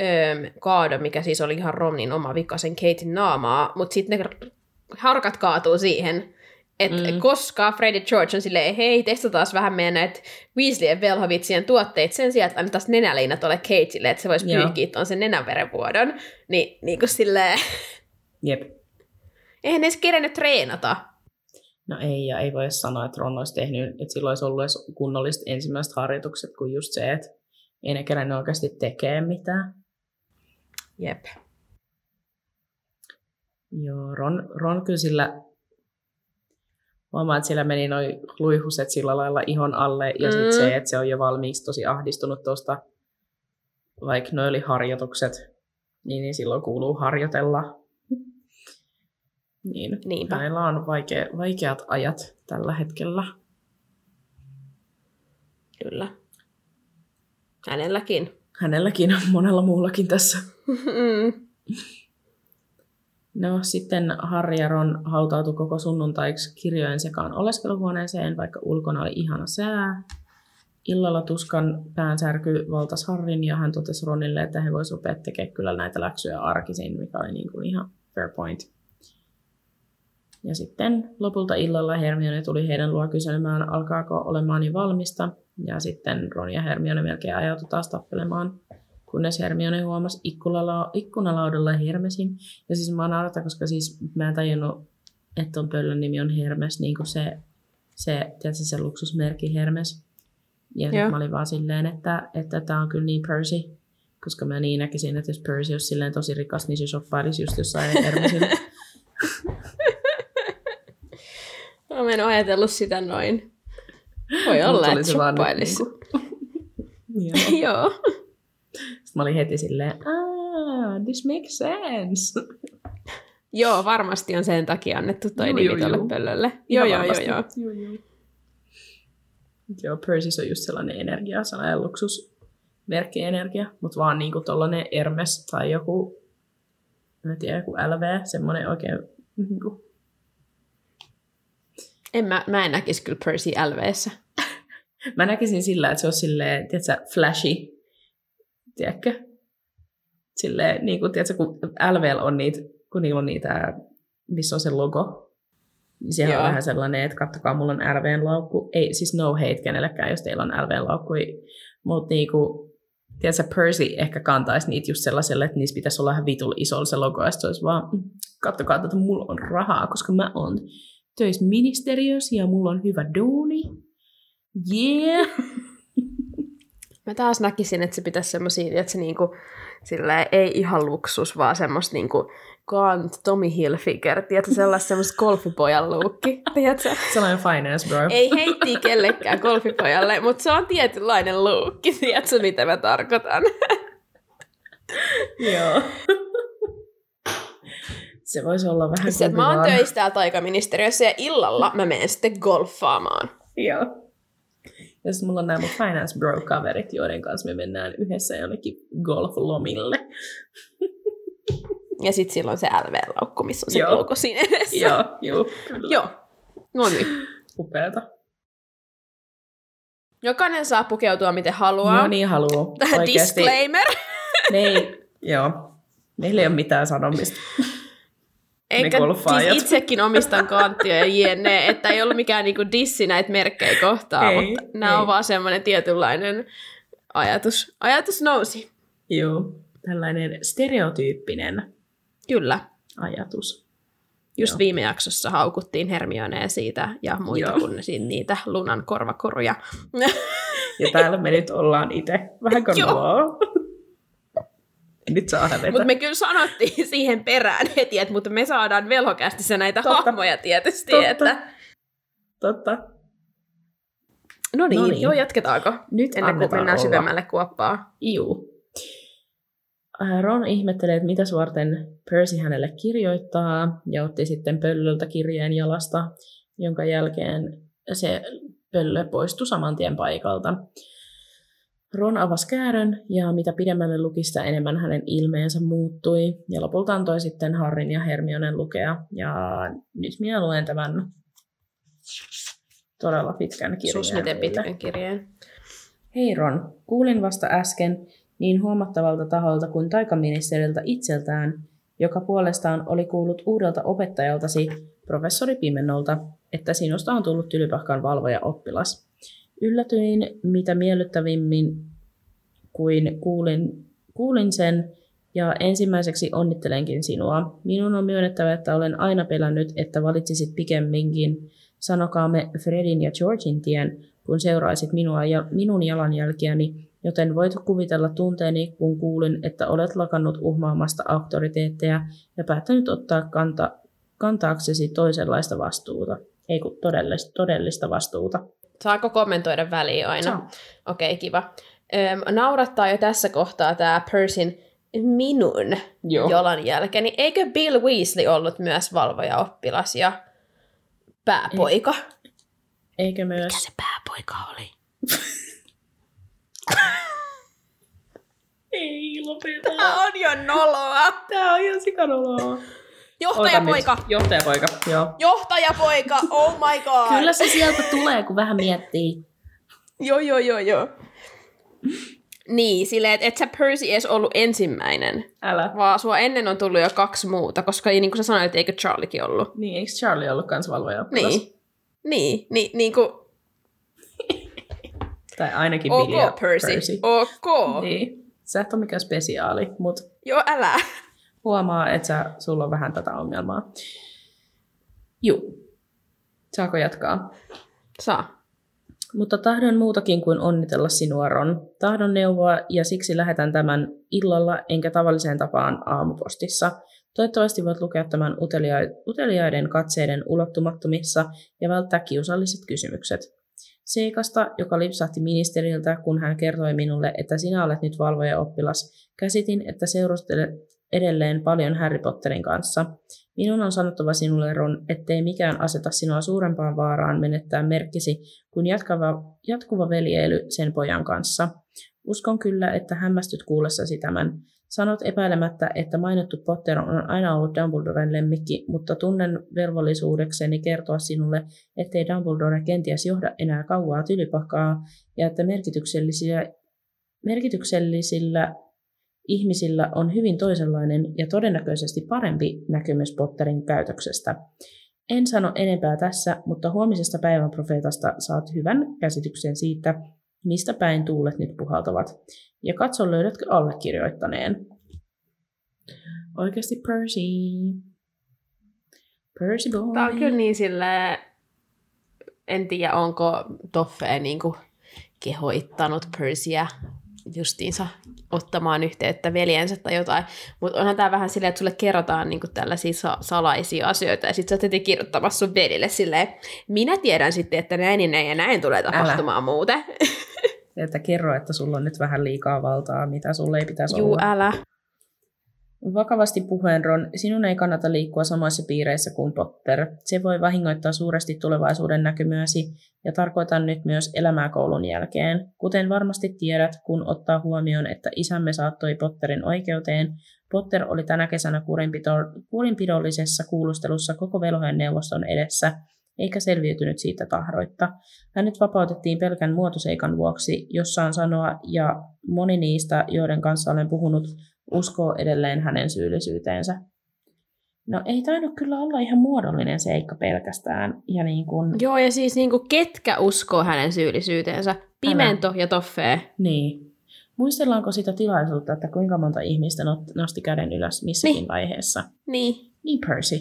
öö, kaadon, mikä siis oli ihan Ronin oma vika, sen Katein naamaa, mutta sitten ne harkat kaatuu siihen, että Mm. koska Fred ja George on silleen, hei, testataan vähän meidän näitä Weasley ja Velhovitsien tuotteita sen sijaan, että annetaan nenäliinat tuolle Katelle, että se voisi pyyhkiä tuon sen nenänverenvuodon, niin, niin kuin silleen, Jep. eihän ne edes kerennyt treenata. No ei, ja ei voi sanoa, että Ron olisi tehnyt, että silloin olisi ollut edes kunnolliset ensimmäiset harjoitukset, kuin just se, että ei ne kerännyt oikeasti tekee mitään. Jep. Joo, Ron, Ron kyllä sillä, huomaa, että sillä meni noin luihuset sillä lailla ihon alle, ja mm. sitten se, että se on jo valmiiksi tosi ahdistunut tuosta, vaikka ne oli harjoitukset, niin, niin silloin kuuluu harjoitella. Niin, Niinpä. hänellä on vaikea, vaikeat ajat tällä hetkellä. Kyllä. Hänelläkin. Hänelläkin on monella muullakin tässä. No sitten Harry ja Ron hautautui koko sunnuntaiksi kirjojen sekaan oleskeluhuoneeseen, vaikka ulkona oli ihana sää. Illalla tuskan päänsärky valtas Harrin ja hän totesi Ronille, että he voisivat tekemään kyllä näitä läksyjä arkisin, mikä oli niin kuin ihan fair point. Ja sitten lopulta illalla Hermione tuli heidän luo kyselemään, alkaako olemaan jo valmista. Ja sitten Ron ja Hermione melkein ajautui taas tappelemaan, kunnes Hermione huomasi ikkunala- ikkunalaudalla Hermesin. Ja siis mä naurata, koska siis mä en tajunnut, että ton pöllön nimi on Hermes, niin kuin se, se, tiedätkö, se luksusmerkki Hermes. Ja Joo. mä olin vaan silleen, että että tää on kyllä niin Percy, koska mä niin näkisin, että jos Percy olisi silleen tosi rikas, niin se shoppailisi just jossain Hermesillä. Mä en ole ajatellut sitä noin. Voi olla, että se vaan nyt shoppailis. Joo. Joo. Sitten mä olin heti silleen, ah, this makes sense. Joo, varmasti on sen takia annettu toi Juu, nimi tuolle pöllölle. Joo, joo, joo, joo. Joo, joo. Joo, Persis on just sellainen energia, sellainen luksusmerkki energia, mutta vaan niinku tollanen Hermes tai joku, en tiedä, joku LV, semmoinen oikein niinku, En mä, mä en näkisi kyllä Percy LVssä. Mä näkisin sillä, että se on silleen, tiedätkö, flashy, tiedätkö? Silleen, niin kuin, tiedätkö, kun LVL on niitä, kun niillä on niitä, missä on se logo, niin siellä on Joo. vähän sellainen, että kattokaa, mulla on LVn laukku. Ei, siis no hate kenellekään, jos teillä on LVn laukku, mutta niinku, tiedätkö, Percy ehkä kantaisi niitä just sellaiselle, että niissä pitäisi olla ihan vitul isolla se logo, ja se olisi vaan, "Mm, kattokaa, että mulla on rahaa, koska mä oon töissä ministeriössä ja mulla on hyvä duuni. Yeah! Mä taas näkisin, että se pitäisi semmosia, että se niinku, sillä ei ihan luksus, vaan semmoista niinku Kant, Tommy Hilfiger, tiedätkö, sellaista semmoista golfipojan luukki, tiedätkö? Sellainen finance bro. Ei heittiä kellekään golfipojalle, mutta se on tietynlainen luukki, tiedätkö mitä mä tarkoitan? Joo. Se voisi olla vähän Se, että mä oon töissä täällä taikaministeriössä ja illalla mä menen sitten golfaamaan. Joo. Ja sitten mulla on nämä mun finance bro-kaverit, joiden kanssa me mennään yhdessä jonnekin golf-lomille. Ja sitten silloin se LV-laukku, missä on se logo siinä edessä. Joo, joo, kyllä. Joo. No niin. Upeata. Jokainen saa pukeutua miten haluaa. No niin. Oikeasti. Disclaimer. Ne ei, joo. Meillä ei ole mitään sanomista. Eikä, golfaajat. siis itsekin omistan kanttia ja jne, että ei ollut mikään niinku dissi näitä merkkejä kohtaan, Ei, mutta nämä ei. on vaan semmoinen tietynlainen ajatus. Ajatus nousi. Joo. Tällainen stereotyyppinen Kyllä. ajatus. Just Joo. viime jaksossa haukuttiin Hermionea siitä ja muita Joo. kuin niitä lunan korvakoruja. Ja täällä me nyt ollaan itse vähän Joo. Nyt saa hävetä. Mutta me kyllä sanottiin siihen perään heti, että mutta me saadaan velhokästissä näitä Totta. hahmoja tietysti. Totta. Että... Totta. No niin, No niin. joo, jatketaanko? Nyt Ennen kuin mennään olla. syvemmälle kuoppaa. Juu. Äh, Ron ihmettelee, että mitäs varten Percy hänelle kirjoittaa, ja otti sitten pöllöltä kirjeen jalasta, jonka jälkeen se pöllö poistui saman tien paikalta. Ron avasi käärön, ja mitä pidemmälle luki, sitä enemmän hänen ilmeensä muuttui, ja lopulta antoi sitten Harrin ja Hermionen lukea, ja nyt minä luen tämän todella pitkän kirjeen. Sus miten pitkän kirjeen. Hei Ron, kuulin vasta äsken niin huomattavalta taholta kuin taikaministeriltä itseltään, joka puolestaan oli kuullut uudelta opettajaltasi, professori Pimenolta, että sinusta on tullut tylypahkan valvoja oppilas. Yllätyin mitä miellyttävimmin kuin kuulin, kuulin sen, ja ensimmäiseksi onnittelenkin sinua. Minun on myönnettävä, että olen aina pelännyt, että valitsisit pikemminkin, sanokaamme Fredin ja Georgin tien, kun seuraisit minua ja minun jalanjälkiäni, joten voit kuvitella tunteeni, kun kuulin, että olet lakannut uhmaamasta auktoriteetteja ja päättänyt ottaa kanta, kantaaksesi toisenlaista vastuuta. Ei kun todellista, todellista vastuuta. Saako kommentoida väliin aina? Okei, kiva. Öm, naurattaa jo tässä kohtaa tämä Persin minun Joo. jalanjälkeni. Eikö Bill Weasley ollut myös valvoja oppilas ja pääpoika? Eikö myös... se pääpoika oli? Ei, lopeta. Tää on jo noloa. Tää on ihan sikanoloa. Johtajapoika! Johtajapoika, joo. Johtajapoika! Oh my god! Kyllä se sieltä tulee, kun vähän miettii. Joo, joo, joo, joo. Niin, silleen, että et sä Percy edes ollut ensimmäinen, Älä. vaan sua ennen on tullut jo kaksi muuta, koska niin kuin sä sanoit, eikö Charliekin ollut? Niin, eikö Charlie ollut kans valvoja? Niin. Niin, niin, niin kuin, Tai ainakin ok Billy Percy. Percy. Ok. Niin. Sä et ole mikään spesiaali, mutta Joo, älä. Huomaa, että sä, sulla on vähän tätä ongelmaa. Juu. Saako jatkaa? Saa. Mutta tahdon muutakin kuin onnitella sinua, Ron. Tahdon neuvoa ja siksi lähetän tämän illalla enkä tavalliseen tapaan aamupostissa. Toivottavasti voit lukea tämän utelia- uteliaiden katseiden ulottumattomissa ja välttää kiusalliset kysymykset. Seikasta, joka lipsahti ministeriltä, kun hän kertoi minulle, että sinä olet nyt valvoja oppilas, käsitin, että seurustelet edelleen paljon Harry Potterin kanssa. Minun on sanottava sinulle, Ron, ettei mikään aseta sinua suurempaan vaaraan menettää merkkisi kuin jatkava, jatkuva veljeily sen pojan kanssa. Uskon kyllä, että hämmästyt kuullessasi tämän. Sanot epäilemättä, että mainittu Potter on aina ollut Dumbledoren lemmikki, mutta tunnen velvollisuudekseni kertoa sinulle, ettei Dumbledore kenties johda enää kauaa tylypakkaa ja että merkityksellisillä, merkityksellisillä ihmisillä on hyvin toisenlainen ja todennäköisesti parempi näkemys Potterin käytöksestä. En sano enempää tässä, mutta huomisesta päivän profeetasta saat hyvän käsityksen siitä, mistä päin tuulet nyt puhaltavat. Ja katso, löydätkö allekirjoittaneen. Oikeasti Percy. Percy boy. Tää on kyllä niin sille en tiedä onko Toffe niin kehoittanut Percyä justiinsa ottamaan yhteyttä veljensä tai jotain. Mutta onhan tämä vähän silleen, että sulle kerrotaan niinku tällaisia sa- salaisia asioita, ja sitten sä oot heti kirjoittamassa sun velille silleen, minä tiedän sitten, että näin ja näin ja näin tulee tapahtumaan Älä. muuten. Että kerro, että sulla on nyt vähän liikaa valtaa, mitä sulle ei pitäisi Juu, olla. älä. Vakavasti puheen, Ron, sinun ei kannata liikkua samoissa piireissä kuin Potter. Se voi vahingoittaa suuresti tulevaisuuden näkymyösi, ja tarkoitan nyt myös elämää koulun jälkeen. Kuten varmasti tiedät, kun ottaa huomioon, että isämme saattoi Potterin oikeuteen, Potter oli tänä kesänä kurinpidollisessa kuulustelussa koko velhojen neuvoston edessä, eikä selviytynyt siitä tahroitta. Hänet vapautettiin pelkän muotoseikan vuoksi, jossa on sanoa, ja moni niistä, joiden kanssa olen puhunut, uskoo edelleen hänen syyllisyyteensä. No ei tainnut kyllä olla ihan muodollinen seikka pelkästään. Ja niin kun, Joo, ja siis niinku ketkä uskoo hänen syyllisyyteensä? Pimento ja Toffee. niin. Muistellaanko sitä tilaisuutta, että kuinka monta ihmistä nosti käden ylös missäkin Niin. vaiheessa? Niin. Niin Percy.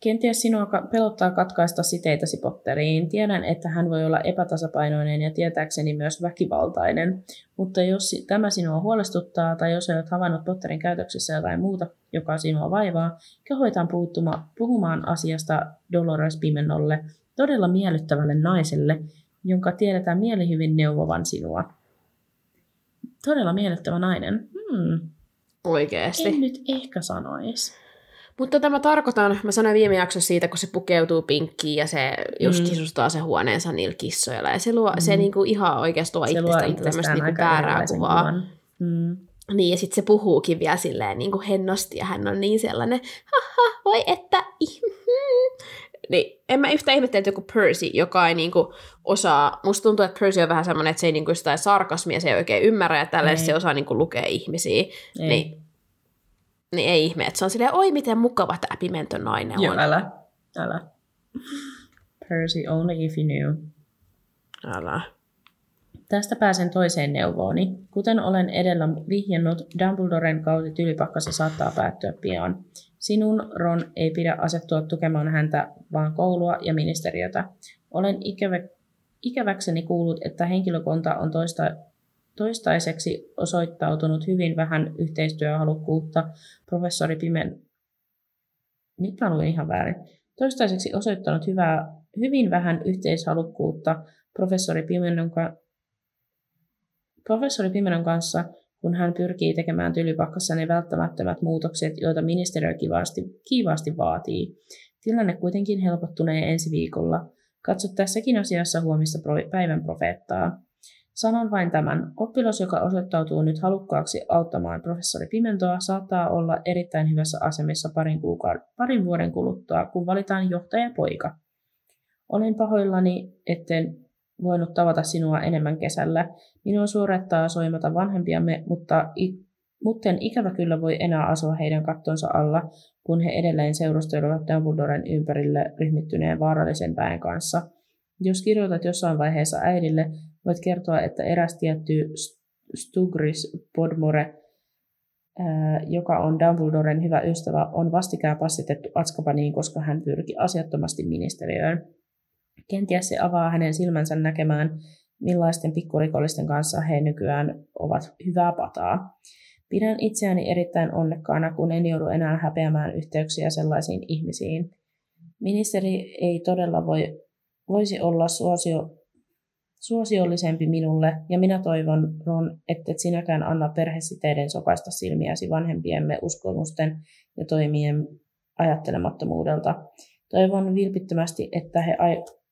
Kenties sinua pelottaa katkaista siteitäsi Potteriin. Tiedän, että hän voi olla epätasapainoinen ja tietääkseni myös väkivaltainen. Mutta jos tämä sinua huolestuttaa tai jos olet havainnut Potterin käytöksessä jotain muuta, joka sinua vaivaa, kehoitan puuttuma- puhumaan asiasta Dolores Pimennolle, todella miellyttävälle naiselle, jonka tiedetään mielihyvin neuvovan sinua. Todella miellyttävä nainen. Hmm. Oikeesti. En nyt ehkä sanoisi. Mutta tämä tarkoitan, mä sanoin viime jaksossa siitä, kun se pukeutuu pinkkiin ja se just Mm. sisustaa se huoneensa niillä kissoilla. Ja se, luo, Mm. se niinku ihan oikeasti tuo Se luo itsestään tämmöistä niinku väärää kuvaa. kuvan. Mm. Niin, ja sitten se puhuukin vielä silleen niin kuin hennosti, ja hän on niin sellainen, haha, voi että. Niin, en mä yhtä ihmettele, että joku Percy, joka ei niinku osaa, musta tuntuu, että Percy on vähän semmoinen, että se ei niinku sitä sarkasmia, se ei oikein ymmärrä, ja tällä se osaa niinku lukea ihmisiä. Ei. Niin, niin ei ihme, että se on silleen, oi miten mukava tämä pimenton nainen Joo, on. älä. Älä. Percy, only if you knew. Älä. Tästä pääsen toiseen neuvooni. Kuten olen edellä vihjannut, Dumbledoren kausi tylipakkassa saattaa päättyä pian. Sinun, Ron, ei pidä asettua tukemaan häntä, vaan koulua ja ministeriötä. Olen ikävä, ikäväkseni kuullut, että henkilökunta on toista, toistaiseksi osoittautunut hyvin vähän yhteistyöhalukkuutta professori Pimen... Nyt mä luin ihan väärin. Toistaiseksi osoittanut hyvää, hyvin vähän yhteishalukkuutta professori Pimenon, ka- professori Pimenon kanssa, kun hän pyrkii tekemään tylypakkassa ne välttämättömät muutokset, joita ministeriö kivaasti, kiivaasti vaatii. Tilanne kuitenkin helpottunee ensi viikolla. Katso tässäkin asiassa huomista päivän profeettaa. Sanon vain tämän. Oppilas, joka osoittautuu nyt halukkaaksi auttamaan professori Pimentoa, saattaa olla erittäin hyvässä asemassa parin, kuukauden, parin vuoden kuluttua, kun valitaan johtajapoika. Olen pahoillani, etten voinut tavata sinua enemmän kesällä. Minua suorettaa soimata vanhempiamme, mutta mutten ikävä kyllä voi enää asua heidän kattonsa alla, kun he edelleen seurustelevat Dumbledoren ympärille ryhmittyneen vaarallisen väen kanssa. Jos kirjoitat jossain vaiheessa äidille, voit kertoa, että eräs tietty Stugris Podmore, joka on Dumbledoren hyvä ystävä, on vastikään passitettu Atskapaniin, koska hän pyrki asiattomasti ministeriöön. Kenties se avaa hänen silmänsä näkemään, millaisten pikkurikollisten kanssa he nykyään ovat hyvää pataa. Pidän itseäni erittäin onnekkaana, kun en joudu enää häpeämään yhteyksiä sellaisiin ihmisiin. Ministeri ei todella voi, voisi olla suosio, suosiollisempi minulle, ja minä toivon, Ron, että et sinäkään anna perhesiteiden sokaista silmiäsi vanhempiemme uskomusten ja toimien ajattelemattomuudelta. Toivon vilpittömästi, että he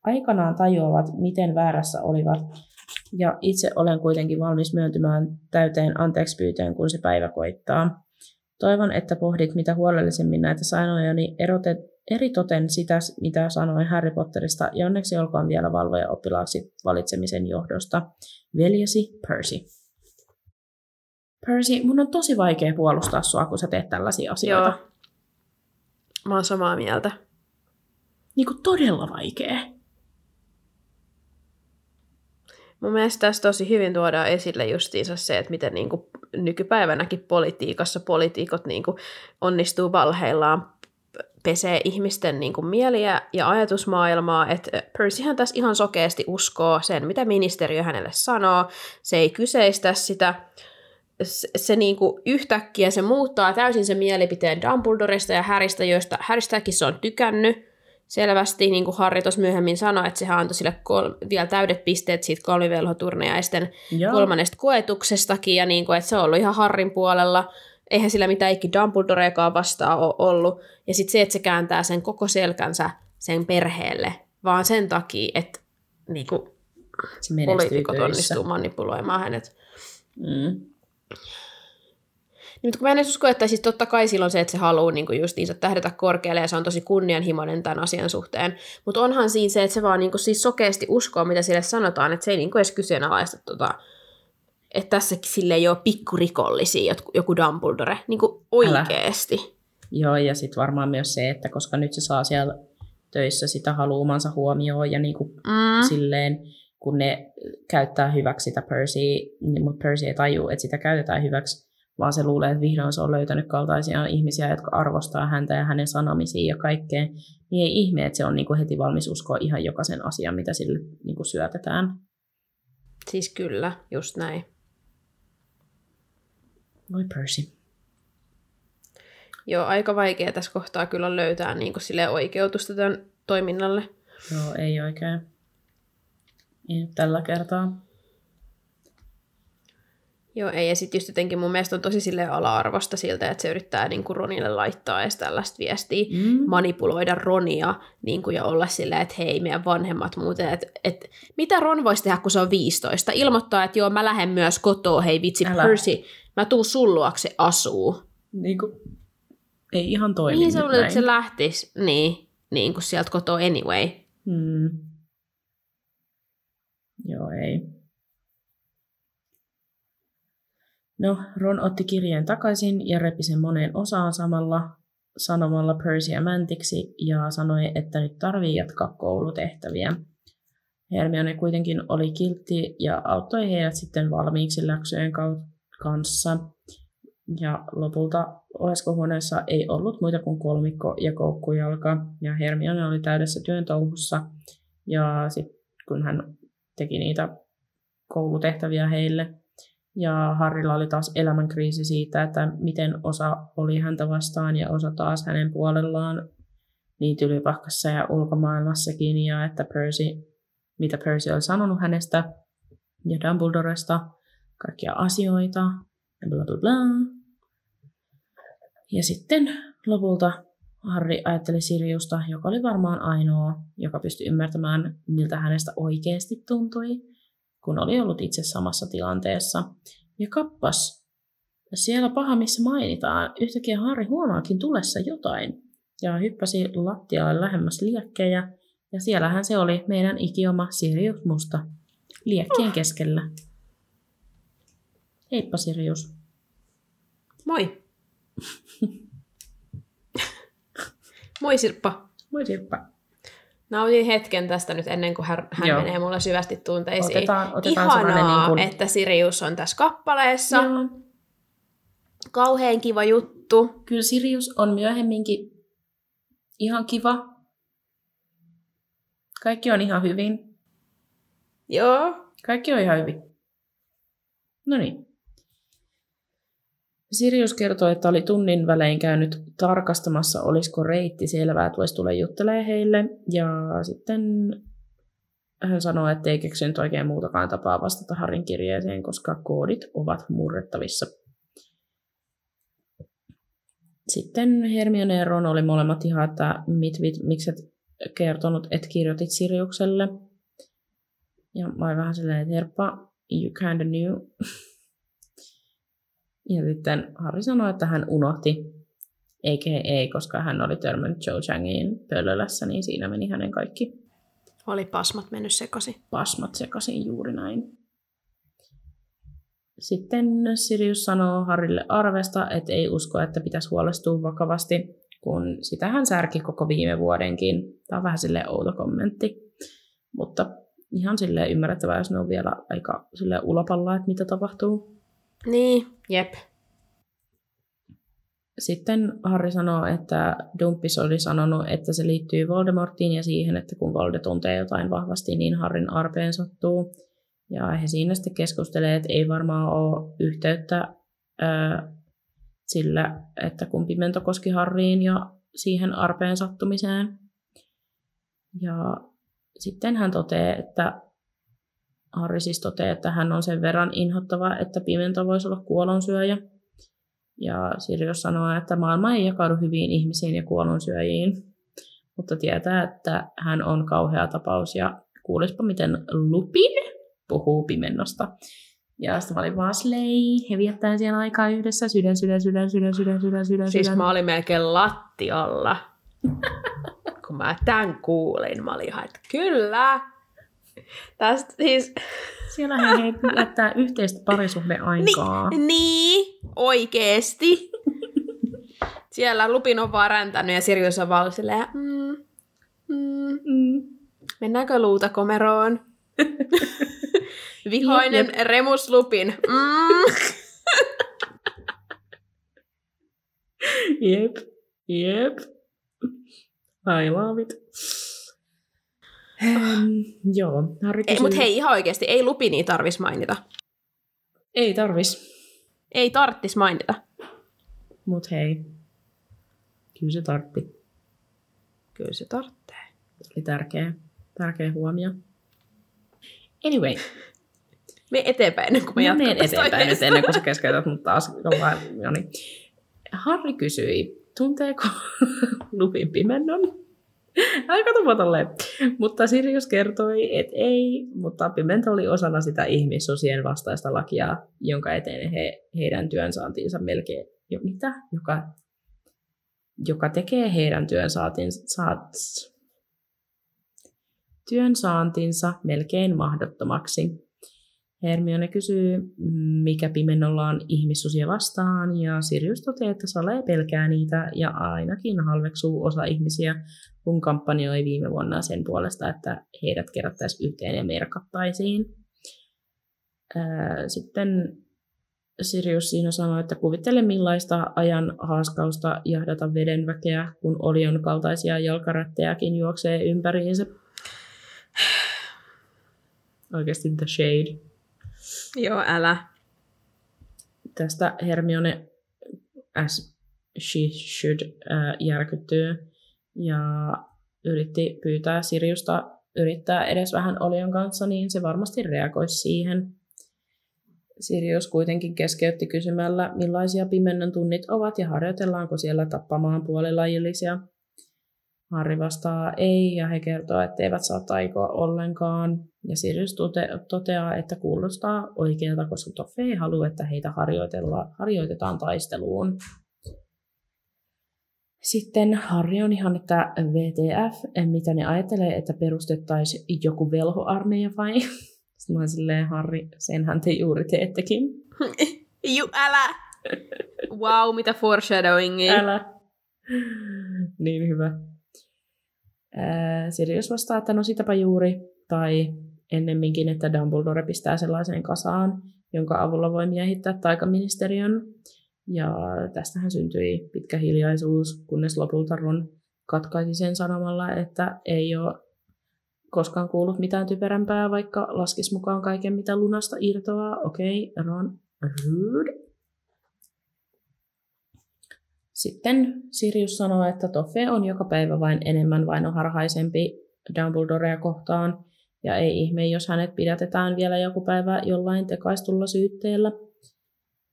aikanaan tajuavat, miten väärässä olivat, ja itse olen kuitenkin valmis myöntymään täyteen anteeksi pyyteen, kun se päivä koittaa. Toivon, että pohdit mitä huolellisemmin näitä sanoja, niin erotet, eritoten sitä, mitä sanoin Harry Potterista, ja onneksi olkoon vielä valvoja oppilaaksi valitsemisen johdosta. Veljesi Percy. Percy, mun on tosi vaikea puolustaa sua, kun sä teet tällaisia asioita. Joo. Mä oon samaa mieltä. Niin kuin todella vaikea. Mun mielestä tässä tosi hyvin tuodaan esille justiinsa se, että miten niin kuin nykypäivänäkin politiikassa poliitikot niin kuin onnistuu valheillaan pesee ihmisten niin kuin mieliä ja ajatusmaailmaa, että Percyhän tässä ihan sokeasti uskoo sen, mitä ministeriö hänelle sanoo, se ei kyseistä sitä, se, se niin kuin yhtäkkiä se muuttaa täysin sen mielipiteen Dumbledoresta ja Häristä, joista Häristäkin se on tykännyt, selvästi, niin kuin Harri tuossa myöhemmin sanoi, että sehän antoi sille kol- vielä täydet pisteet siitä kolmivelhoturnejaisten kolmannesta koetuksestakin, ja niin kuin, että se on ollut ihan Harrin puolella, eihän sillä mitään ikki Dumbledoreakaan vastaan ole ollut, ja sitten se, että se kääntää sen koko selkänsä sen perheelle, vaan sen takia, että niin kuin, poliitikot onnistuu manipuloimaan hänet. Mm. Niin, mutta kun mä en edes usko, että siis totta kai silloin se, että se haluaa niin kuin just niinsä tähdätä korkealle ja se on tosi kunnianhimoinen tämän asian suhteen. Mutta onhan siinä se, että se vaan niin kuin siis sokeasti uskoo, mitä sille sanotaan, että se ei niin kuin edes kyseenalaista tota, että tässäkin sille ei ole pikkurikollisia, joku Dumbledore, niin kuin oikeasti. Älä. Joo, ja sitten varmaan myös se, että koska nyt se saa siellä töissä sitä haluumansa huomioon ja niin kuin mm. silleen, kun ne käyttää hyväksi sitä Percy, niin, mutta Percy ei tajua, että sitä käytetään hyväksi, vaan se luulee, että vihdoin se on löytänyt kaltaisia ihmisiä, jotka arvostaa häntä ja hänen sanomisiin ja kaikkeen, niin ei ihme, että se on niin kuin heti valmis uskoa ihan jokaisen asian, mitä sille niin kuin syötetään. Siis kyllä, just näin. Voi Percy. Joo, aika vaikea tässä kohtaa kyllä löytää niin kuin sille oikeutusta tämän toiminnalle. Joo, ei oikein. Ei tällä kertaa. Joo, ei. Ja sitten just jotenkin mun mielestä on tosi sille ala-arvosta siltä, että se yrittää niin kuin Ronille laittaa edes tällaista viestiä, mm. manipuloida Ronia niin kuin, ja olla silleen, että hei, meidän vanhemmat muuten, että, että mitä Ron voisi tehdä, kun se on 15? Ilmoittaa, että joo, mä lähden myös kotoa, hei vitsi Älä. Percy, mä tuun sulluaksi asuu. Niin kuin, ei ihan toimi Niin se luulet, että se lähtisi, niin, niin kuin sieltä kotoa anyway. Mm. Joo, ei. No, Ron otti kirjeen takaisin ja repi sen moneen osaan samalla sanomalla Percyä mäntiksi ja sanoi, että nyt tarvii jatkaa koulutehtäviä. Hermione kuitenkin oli kiltti ja auttoi heidät sitten valmiiksi läksyjen kanssa. Ja lopulta oleskohuoneessa ei ollut muita kuin kolmikko ja koukkujalka, ja Hermione oli täydessä työn touhussa. Ja sitten kun hän teki niitä koulutehtäviä heille, ja Harrilla oli taas elämänkriisi siitä, että miten osa oli häntä vastaan ja osa taas hänen puolellaan niin tylypahkassa ja ulkomaailmassakin. Ja että Percy, mitä Percy oli sanonut hänestä ja Dumbledoresta, kaikkia asioita ja bla bla bla. Ja sitten lopulta Harry ajatteli Siriusta, joka oli varmaan ainoa, joka pystyi ymmärtämään, miltä hänestä oikeasti tuntui kun oli ollut itse samassa tilanteessa. Ja kappas, siellä paha, missä mainitaan, yhtäkkiä Harri huomaakin tulessa jotain ja hyppäsi lattialle lähemmäs liekkejä. Ja siellähän se oli meidän ikioma Sirius Musta liekkien keskellä. Heippa Sirius. Moi. Moi Sirppa. Moi Sirppa. Nautin hetken tästä nyt ennen kuin hän, hän Joo. menee mulle syvästi tunteisiin. Otetaan, otetaan Ihanaa, niin kuin... että Sirius on tässä kappaleessa. Joo. Kauhean kiva juttu. Kyllä Sirius on myöhemminkin ihan kiva. Kaikki on ihan hyvin. Joo. Kaikki on ihan hyvin. No niin. Sirius kertoi, että oli tunnin välein käynyt tarkastamassa, olisiko reitti selvää, että voisi tulla juttelee heille. Ja sitten hän sanoi, että ei keksinyt oikein muutakaan tapaa vastata Harin kirjeeseen, koska koodit ovat murrettavissa. Sitten Hermione ja Ron oli molemmat ihan, että mit, mit, miksi et kertonut, että kirjoitit Siriukselle. Ja mä olin vähän silleen, että herppa, you kinda knew. Ja sitten Harry sanoi, että hän unohti, eikä ei, koska hän oli törmännyt Joe Changin pöllölässä, niin siinä meni hänen kaikki Oli pasmat mennyt sekaisin. pasmat sekaisin juuri näin. Sitten Sirius sanoo Harille arvesta, että ei usko, että pitäisi huolestua vakavasti, kun sitä hän särki koko viime vuodenkin. Tämä on vähän sille outo kommentti, mutta ihan sille ymmärrettävää, jos ne on vielä aika sille ulapalla, että mitä tapahtuu. Niin, jep. Sitten Harry sanoo, että Dumppis oli sanonut, että se liittyy Voldemortiin ja siihen, että kun Volde tuntee jotain vahvasti, niin Harrin arpeen sattuu. Ja he siinä sitten keskustelee, että ei varmaan ole yhteyttä ää, sillä, että kun pimento koski Harriin ja siihen arpeen sattumiseen. Ja sitten hän toteaa, että Harri siis toteaa, että hän on sen verran inhottava, että pimento voisi olla kuolonsyöjä. Ja Sirius sanoo, että maailma ei jakaudu hyviin ihmisiin ja kuolonsyöjiin, mutta tietää, että hän on kauhea tapaus ja kuulispa miten Lupin puhuu pimennosta. Ja sitten mä olin vaan slei, he viettää siellä aikaa yhdessä, sydän, sydän, sydän, sydän, sydän, sydän, sydän, Siis sydän. mä olin melkein lattialla. Kun mä tämän kuulin, mä olin ihan, että kyllä. Tästä siis, Siellä he, he viettää yhteistä parisuhdeaikaa. niin, oikeesti. Siellä Lupin on vaan räntänyt ja Sirius on vaan silleen, mm, mm, Mm. mennäänkö luutakomeroon? Vihoinen Remus Lupin. Mm. Jep, jep. I love it. Ähm, joo, Harry Ei, kysyy... mut hei, ihan oikeesti, ei Lupinia tarvis mainita. Ei tarvis, Ei tarttis mainita. mut hei. Kyllä se tartti. Kyllä se tarttee. Se oli tärkeä, tärkeä huomio. Anyway, Me eteenpäin ennen kuin me mä jatkamme eteenpäin nyt ennen kuin sä keskeytät, mutta taas on no niin. Harri kysyi, tunteeko Lupin pimennon? Aika tupa tolleen. Mutta Sirius kertoi, että ei, mutta pimento oli osana sitä ihmissusien vastaista lakia, jonka eteen he, heidän työnsaantiinsa melkein, jo, mitä? Joka, joka tekee heidän työnsaantinsa, saat, työnsaantinsa melkein mahdottomaksi. Hermione kysyy, mikä pimennolla on ihmissusia vastaan, ja Sirius toteaa, että Sale pelkää niitä ja ainakin halveksuu osa ihmisiä, kun kampanjoi viime vuonna sen puolesta, että heidät kerättäisiin yhteen ja merkattaisiin. Sitten Sirius siinä sanoi, että kuvittele millaista ajan haaskausta jahdata vedenväkeä, kun Olion kaltaisia jalkarättejäkin juoksee ympäriinsä. Oikeasti the shade Joo, älä. tästä Hermione as she should äh, järkyttyy ja yritti pyytää Siriusta yrittää edes vähän Olion kanssa, niin se varmasti reagoisi siihen. Sirius kuitenkin keskeytti kysymällä, millaisia pimennon tunnit ovat ja harjoitellaanko siellä tappamaan puolilajillisia. Harry vastaa ei ja he kertoo, että eivät saa taikoa ollenkaan. Ja Sirius tote- toteaa, että kuulostaa oikealta, koska Toffe ei halua, että heitä harjoitetaan taisteluun. Sitten Harry on ihan, että VTF, mitä ne ajattelee, että perustettaisiin joku velhoarmeija vai? Sitten mä silleen, Harry, senhän te juuri teettekin. Ju, älä! Wow, mitä foreshadowingia. Älä. Niin hyvä. Sirius vastaa, että no sitäpä juuri, tai ennemminkin, että Dumbledore pistää sellaiseen kasaan, jonka avulla voi miehittää taikaministeriön. Ja tästähän syntyi pitkä hiljaisuus, kunnes lopulta Ron katkaisi sen sanomalla, että ei ole koskaan kuullut mitään typerämpää, vaikka laskisi mukaan kaiken, mitä lunasta irtoaa. Okei, okay, Ron, rude. Sitten Sirius sanoo, että Toffe on joka päivä vain enemmän vainoharhaisempi Dumbledorea kohtaan, ja ei ihme, jos hänet pidätetään vielä joku päivä jollain tekaistulla syytteellä.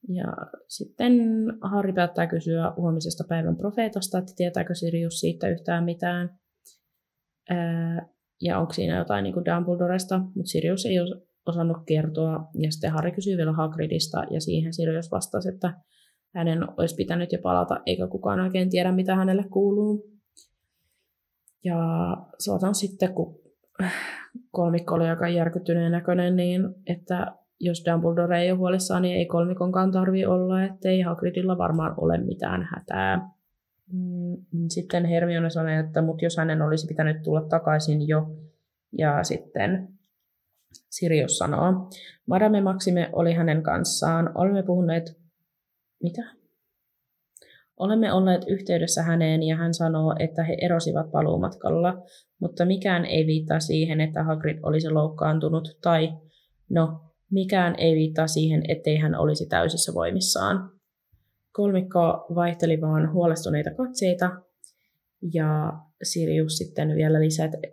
Ja sitten Harry päättää kysyä huomisesta päivän profeetasta, että tietääkö Sirius siitä yhtään mitään. Ää, ja onko siinä jotain niin kuin Dumbledoresta, mutta Sirius ei osannut kertoa. Ja sitten Harry kysyy vielä Hagridista, ja siihen Sirius vastasi, että hänen olisi pitänyt jo palata, eikä kukaan oikein tiedä, mitä hänelle kuuluu. Ja saatan sitten, kun kolmikko oli aika järkyttyneen näköinen, niin että jos Dumbledore ei ole huolissaan, niin ei kolmikonkaan tarvi olla, ettei Hagridilla varmaan ole mitään hätää. Mm, sitten Hermione sanoi, että mut jos hänen olisi pitänyt tulla takaisin jo, ja sitten Sirius sanoo, Madame Maxime oli hänen kanssaan, olemme puhuneet mitä? Olemme olleet yhteydessä häneen ja hän sanoo, että he erosivat paluumatkalla, mutta mikään ei viittaa siihen, että Hagrid olisi loukkaantunut tai, no, mikään ei viittaa siihen, ettei hän olisi täysissä voimissaan. Kolmikko vaihteli vaan huolestuneita katseita ja Sirius sitten vielä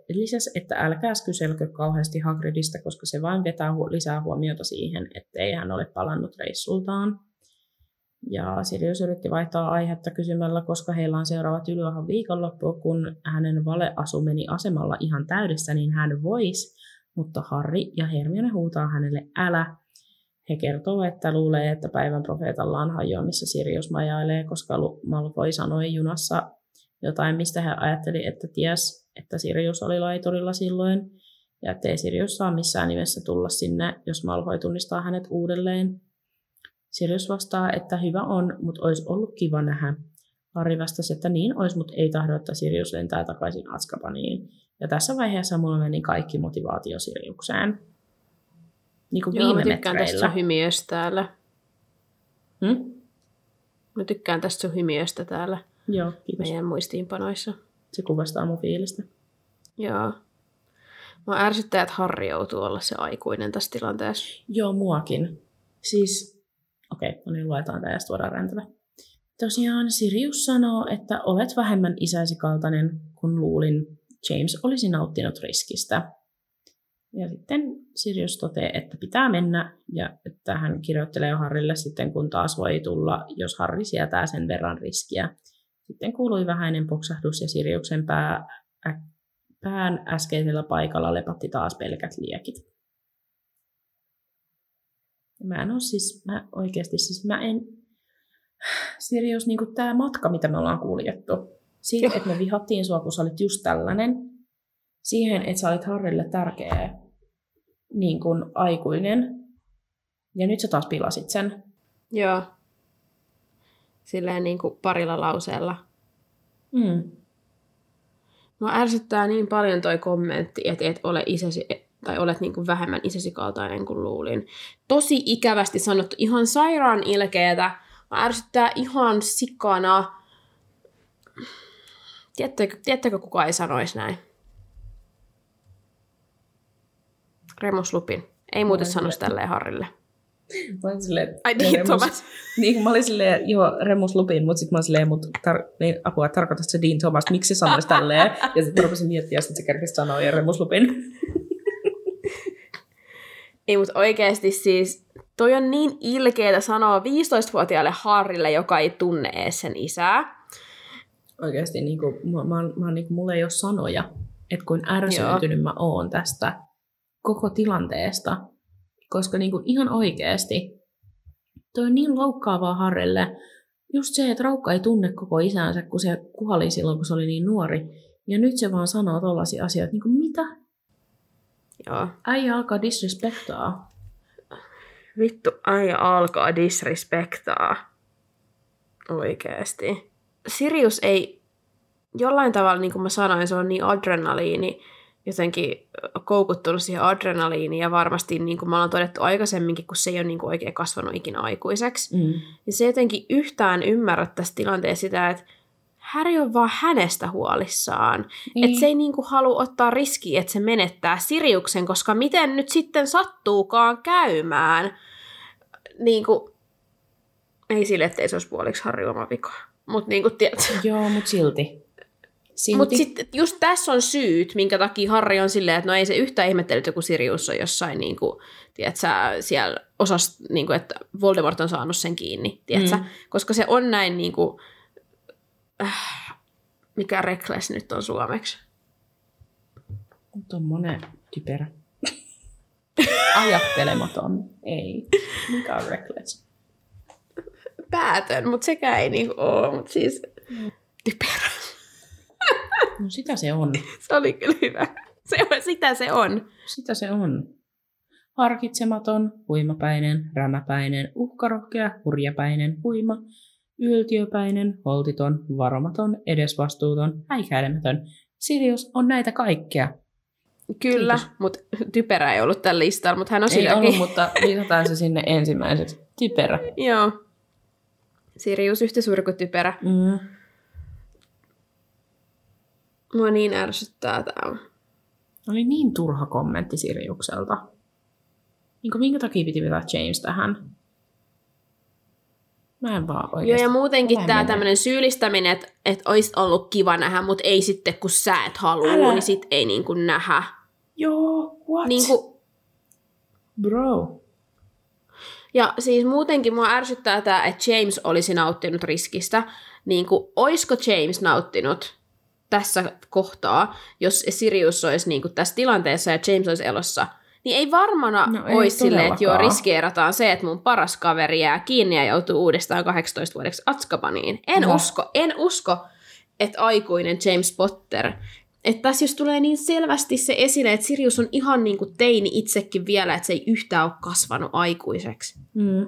lisäsi, että älkää kyselkö kauheasti Hagridista, koska se vain vetää lisää huomiota siihen, ettei hän ole palannut reissultaan. Ja Sirius yritti vaihtaa aihetta kysymällä, koska heillä on seuraavat ylivahan viikonloppu, kun hänen valeasu meni asemalla ihan täydessä, niin hän voisi, mutta Harry ja Hermione huutaa hänelle älä. He kertoo, että luulee, että päivän profeetalla on hajoa, missä Sirius majailee, koska Malfoy sanoi junassa jotain, mistä he ajatteli, että ties, että Sirius oli laiturilla silloin, ja ettei Sirius saa missään nimessä tulla sinne, jos Malfoy tunnistaa hänet uudelleen. Sirius vastaa, että hyvä on, mutta olisi ollut kiva nähdä. Harry vastasi, että niin olisi, mutta ei tahdo, että Sirius lentää takaisin Azkabaniin. Ja tässä vaiheessa mulla meni kaikki motivaatio Siriukseen. Niin kuin Joo, viime mä tykkään metreillä. tästä sun täällä. Hmm? Mä tykkään tästä sun hymiöstä täällä Joo, kiitos. meidän muistiinpanoissa. Se kuvastaa mun fiilistä. Joo. Mä ärsyttää, että Harri joutuu olla se aikuinen tässä tilanteessa. Joo, muakin. Siis, okei, no niin luetaan tämä ja sitten voidaan räntätä. Tosiaan Sirius sanoo, että olet vähemmän isäsi kaltainen, kun luulin. James olisi nauttinut riskistä. Ja sitten Sirius toteaa, että pitää mennä ja että hän kirjoittelee Harrille sitten, kun taas voi tulla, jos Harri sietää sen verran riskiä. Sitten kuului vähäinen poksahdus ja Siriuksen pää, ä, pään äskeisellä paikalla lepatti taas pelkät liekit. Mä en ole siis, mä oikeasti siis, mä en, Sirius, niin tämä matka, mitä me ollaan kuljettu, siitä, Joo. että me vihattiin sua, kun sä olit just tällainen, siihen, että sä olit Harrille tärkeä niin kuin aikuinen, ja nyt sä taas pilasit sen. Joo. Silleen niin kuin parilla lauseella. Mm. Mua ärsyttää niin paljon toi kommentti, että et ole isäsi, tai olet niin kuin vähemmän isäsi kaltainen kuin luulin. Tosi ikävästi sanottu, ihan sairaan ilkeetä. Ärsyttää ihan sikana. Tiedättekö, tiedättekö kuka ei sanoisi näin? Remus Lupin. Ei muuten kyllä. tälleen Harrille. Mä olin silleen, Ai niin, Remus- Thomas. Niin, mä olin silleen, joo, Remus Lupin, mutta sitten mä olin silleen, mut tar- niin, apua, tarkoitat se Dean Thomas, miksi se sanoisi tälleen? Ja sitten rupesin miettiä, ja sitten se kerkesi sanoa, ja Remus Lupin. Ei, mutta oikeasti siis toi on niin ilkeetä sanoa 15-vuotiaalle Harrille, joka ei tunne edes sen isää. Oikeasti niin kuin, mä, mä, mä, niin kuin, mulla ei ole sanoja, että kuin ärsyyntynyt mä oon tästä koko tilanteesta. Koska niin kuin, ihan oikeasti toi on niin loukkaavaa Harrelle. Just se, että Raukka ei tunne koko isänsä, kun se kuhali silloin, kun se oli niin nuori. Ja nyt se vaan sanoo tollaisia asioita, niin kuin mitä? Joo. Äijä alkaa disrespektaa. Vittu, äijä alkaa disrespektaa. Oikeesti. Sirius ei, jollain tavalla, niin kuin mä sanoin, se on niin adrenaliini, jotenkin koukuttunut siihen adrenaliiniin ja varmasti, niin kuin me ollaan todettu aikaisemminkin, kun se ei ole niin kuin oikein kasvanut ikinä aikuiseksi, Mm. niin se jotenkin yhtään ymmärrä tässä tilanteessa sitä, että Harry on vaan hänestä huolissaan. Niin. Että se ei niinku halua ottaa riskiä, että se menettää Siriuksen, koska miten nyt sitten sattuukaan käymään. Niinku, ei sille, ettei se olisi puoliksi Harry oma vika. Mutta niinku, tiedätkö, Joo, mutta silti. silti. mutta sitten just tässä on syyt, minkä takia Harry on silleen, että no ei se yhtään ihmettelyt, joku Sirius on jossain, niin kuin, tiedätkö, siellä osas, niin kuin, että Voldemort on saanut sen kiinni, tiedätkö? Mm. Koska se on näin, niin kuin, äh, mikä reckless nyt on suomeksi. Tuommoinen typerä. Ajattelematon. Ei. Mikä on reckless? Päätön, mutta sekään ei niin ole, mutta siis typerä. No sitä se on. Se oli kyllä hyvä. Se on, sitä se on. Sitä se on. Harkitsematon, huimapäinen, rämäpäinen, uhkarohkea, hurjapäinen, huima, yltiöpäinen, holtiton, varomaton, edesvastuuton, häikäilemätön. Sirius on näitä kaikkea. Kyllä, mutta typerä ei ollut tällä listalla, mutta hän on Ei ollut, mutta lisätään se sinne ensimmäiseksi. Typerä. Joo. Sirius yhtä suuri kuin typerä. Mm. Mua niin ärsyttää tää. Oli niin turha kommentti Siriukselta. Niin minkä takia piti vetää James tähän? Mä en vaan Joo, oikeasti. ja muutenkin Älä tämä tämmöinen syyllistäminen, että et olisi ollut kiva nähdä, mutta ei sitten kun sä et halua, Älä. niin sit ei niin kuin nähdä. Joo, what? Niin kuin, Bro. ja siis muutenkin mua ärsyttää tämä, että James olisi nauttinut riskistä. Niin kuin, oisko James nauttinut tässä kohtaa, jos Sirius olisi niin kuin tässä tilanteessa ja James olisi elossa, niin ei varmana No ei olisi silleen, että joo, riskeerataan se, että mun paras kaveri jää kiinni ja joutuu uudestaan 18 vuodeksi Atskabaniin. En No. usko, en usko, että aikuinen James Potter, että tässä jos tulee niin selvästi se esille, että Sirius on ihan niin kuin teini itsekin vielä, että se ei yhtään ole kasvanut aikuiseksi. Mm.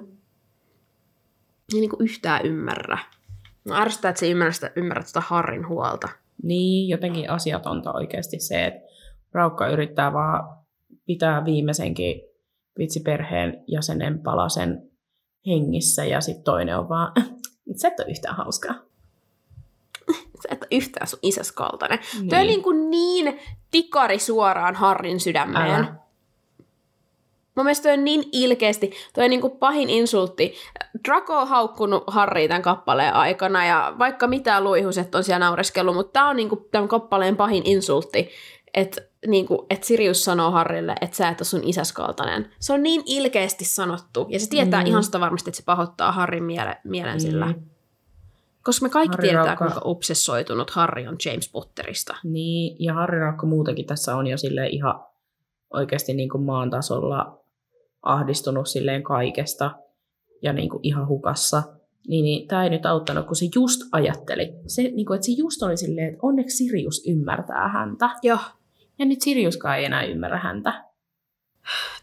Ei niin kuin yhtään ymmärrä. Mä ärsyttää, että se ei ymmärrä, sitä, ymmärrä tätä Harrin huolta. Niin, jotenkin asiatonta oikeasti se, että Raukka yrittää vaan pitää viimeisenkin vitsiperheen jäsenen palasen hengissä ja sitten toinen on vaan, sä et ole yhtään hauskaa. Sä et ole yhtään sun isäs kaltainen. Niin. Toi on niin, kuin niin tikari suoraan Harrin sydämeen. Älä. Mun mielestä toi on niin ilkeästi, toi on niin kuin pahin insultti. Draco on haukkunut Harry tämän kappaleen aikana ja vaikka mitä luihuset on siellä naureskellut, mutta tää on niin kuin tämän kappaleen pahin insultti, että niin kuin, et Sirius sanoo Harrille, että sä et ole sun isäs kaltainen. Se on niin ilkeästi sanottu ja se tietää Mm. ihan sitä varmasti, että se pahoittaa Harrin miele, mielen sillä. Mm. Koska me kaikki Harry tiedetään, Raukka- kuinka obsessoitunut Harry on James Potterista. Niin, ja Harri Raukka muutenkin tässä on jo silleen ihan oikeasti niin kuin maan tasolla ahdistunut silleen kaikesta ja niin kuin ihan hukassa. Niin, niin tämä ei nyt auttanut, kun se just ajatteli. Se, niin kuin, että se just oli silleen, että onneksi Sirius ymmärtää häntä. Joo. Ja nyt Siriuskaan ei enää ymmärrä häntä.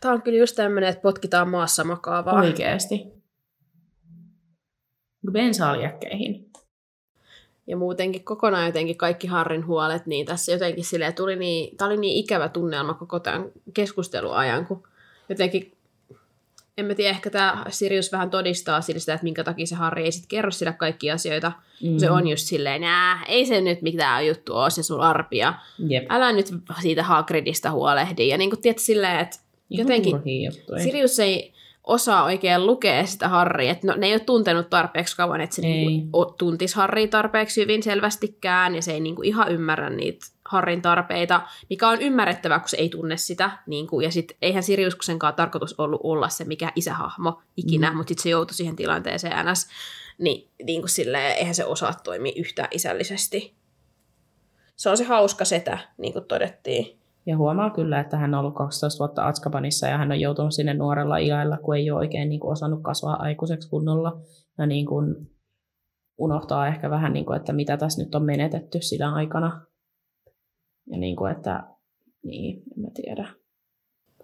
Tämä on kyllä just tämmöinen, että potkitaan maassa makaavaa. Oikeasti. Bensaaljäkkeihin. Ja muutenkin kokonaan jotenkin kaikki Harrin huolet, niin tässä jotenkin silleen tuli niin, tää oli niin ikävä tunnelma koko tämän keskusteluajan, kun jotenkin, en mä tiedä, ehkä tämä Sirius vähän todistaa sillä sitä, että minkä takia se Harri ei sitten kerro sille kaikki asioita. Mm. Se on just silleen, nää, ei se nyt mitään juttu ole se sun arpia. Jep. Älä nyt siitä Hagridista huolehdi. Ja niin kuin tiedät silleen, että jotenkin. Sirius ei osaa oikein lukea sitä Harria. että No, ne ei ole tuntenut tarpeeksi kauan, että se Ei. niinku tuntisi Harria tarpeeksi hyvin selvästikään, ja se ei niinku ihan ymmärrä niitä Harrin tarpeita, mikä on ymmärrettävää, kun se ei tunne sitä. Niin kuin, ja sitten eihän Siriusksenkaan tarkoitus ollut olla se mikä isähahmo ikinä, mm. mutta sitten se joutui siihen tilanteeseen ns. Niin, niin kuin silleen, eihän se osaa toimia yhtään isällisesti. Se on se hauska setä, niin kuin todettiin. Ja huomaa kyllä, että hän on ollut 12 vuotta Atskabanissa ja hän on joutunut sinne nuorella iällä, kun ei ole oikein niin kuin, osannut kasvaa aikuiseksi kunnolla. Ja niin kuin, unohtaa ehkä vähän, niin kuin, että mitä tässä nyt on menetetty sillä aikana. Ja niin kuin, että niin, en mä tiedä.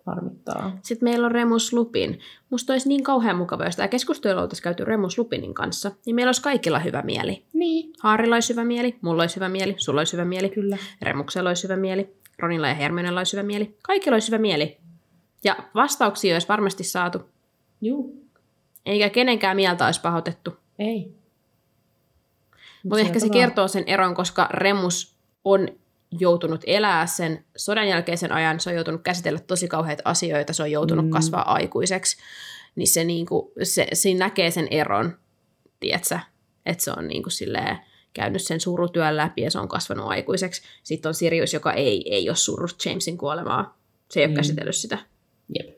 Harmittaa. Sitten meillä on Remus Lupin. Musta olisi niin kauhean mukava, jos tämä keskustelu oltaisiin käyty Remus Lupinin kanssa, niin meillä olisi kaikilla hyvä mieli. Niin. Haarilla olisi hyvä mieli, mulla olisi hyvä mieli, sulla olisi hyvä mieli, Kyllä. Remuksella olisi hyvä mieli, Ronilla ja Hermionella olisi hyvä mieli. Kaikilla olisi hyvä mieli. Ja vastauksia olisi varmasti saatu. Juu. Eikä kenenkään mieltä olisi pahoitettu. Ei. Mutta ehkä se vaan- kertoo sen eron, koska Remus on joutunut elää sen sodan jälkeisen ajan, se on joutunut käsitellä tosi kauheita asioita, se on joutunut Mm. kasvaa aikuiseksi, niin se, niinku, se siinä näkee sen eron, tietsä, että se on niinku silleen, käynyt sen surutyön läpi ja se on kasvanut aikuiseksi. Sitten on Sirius, joka ei, ei ole surrut Jamesin kuolemaa. Se ei ole Mm. käsitellyt sitä. Jep.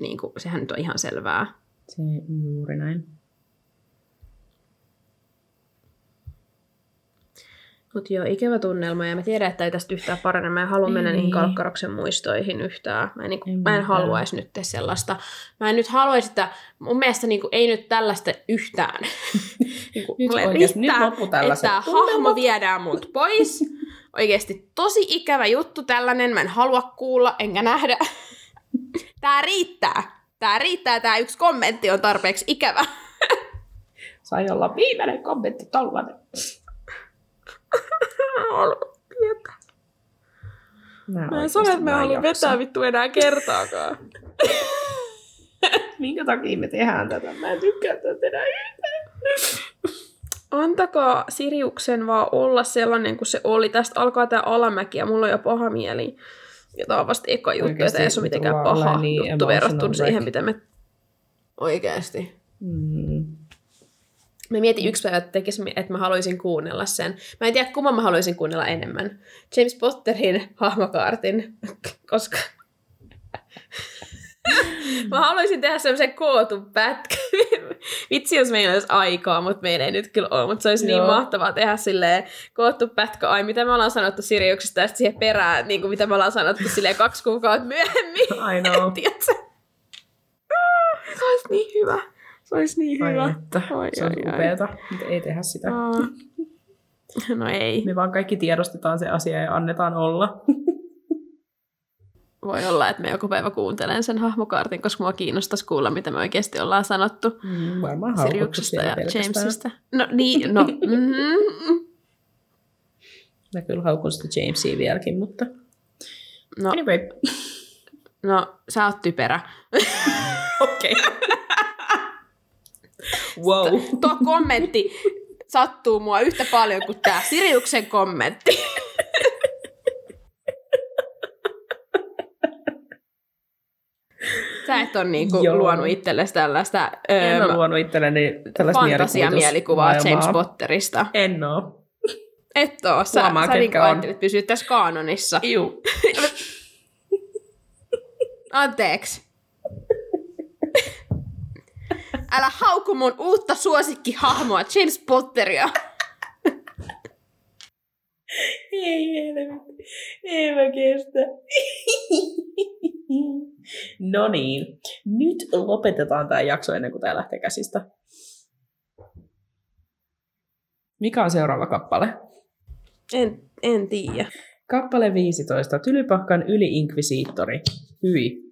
Niin kuin, sehän nyt on ihan selvää. Se juuri näin. Mutta joo, ikävä tunnelma, ja mä tiedän, että ei tästä yhtään parane. Mä en halua mennä niihin Kalkkaroksen muistoihin yhtään. Mä en, niin En mä en haluaisi nyt sellaista. Mä en nyt haluaisi sitä, mun mielestä niin kuin, ei nyt tällaista yhtään. niin kuin, Nyt mulle oikeesti, nyt loppu että tällaiset tämä tunnelmat. hahmo viedään mut pois. Oikeasti tosi ikävä juttu tällainen. Mä en halua kuulla, enkä nähdä. Tää riittää. Tää riittää, tää yksi kommentti on tarpeeksi ikävä. Sai olla viimeinen kommentti tollanen. Mä en sano, että mä haluan vetää vittu enää kertaakaan. Minkä takia me tehdään tätä? Mä en tykkää tätä enää yhtään. Antakaa Siriuksen vaan olla sellainen kuin se oli. Tästä alkaa tää alamäki ja mulla on jo paha mieli. Ja tää on vasta eka juttu, että ei se ole mitenkään paha niin juttu verrattuna siihen, mitä me... Oikeesti. Mm. Mä mietin yksi päivä, että, tekis, että mä haluaisin kuunnella sen. Mä en tiedä, kumman mä haluaisin kuunnella enemmän. James Potterin hahmokaartin, koska mä haluaisin tehdä semmoisen kootun pätkän. Vitsi, jos meillä olisi aikaa, mutta meillä ei nyt kyllä ole. Mutta se olisi Joo. Joo. niin mahtavaa tehdä silleen koottu pätkä. Ai, mitä me ollaan sanottu Siriuksesta ja siihen perään, niin kuin mitä me ollaan sanottu silleen kaksi kuukautta myöhemmin. I know. Tiedätkö? Se olisi niin hyvä. Se olisi niin hyvä. Ai että, Ai, se on ai, ai. upeeta, mutta ei tehdä sitä. Aa. No ei. Me vaan kaikki tiedostetaan se asia ja annetaan olla. Voi olla, että me joku päivä kuuntelen sen hahmokaartin, koska mua kiinnostaisi kuulla, mitä me oikeasti ollaan sanottu Mm, varmaan siellä ja. Jamesista. No niin, no. Mm, Mä kyllä haukun sitä Jamesia vieläkin, mutta no, anyway. no, sä oot typerä. Okei. Wow. Tuo kommentti sattuu mua yhtä paljon kuin tämä Siriuksen kommentti. Sä et ole niinku Joo. luonut itsellesi tällaista En öö, ole luonut itselleni tällaista fantasiamielikuvaa James. Potterista. En oo. Et oo. Sä, Huomaa, sä niinku ajattelit pysyä tässä kaanonissa. Iu. Anteeksi. Älä hauku mun uutta suosikkihahmoa, James Potteria. Ei helvetti. Ei mä kestä. No niin. Nyt lopetetaan tämä jakso ennen kuin tämä lähtee käsistä. Mikä on seuraava kappale? En, en tiedä. Kappale 15. Tylypahkan yli-inkvisiittori. Hyi.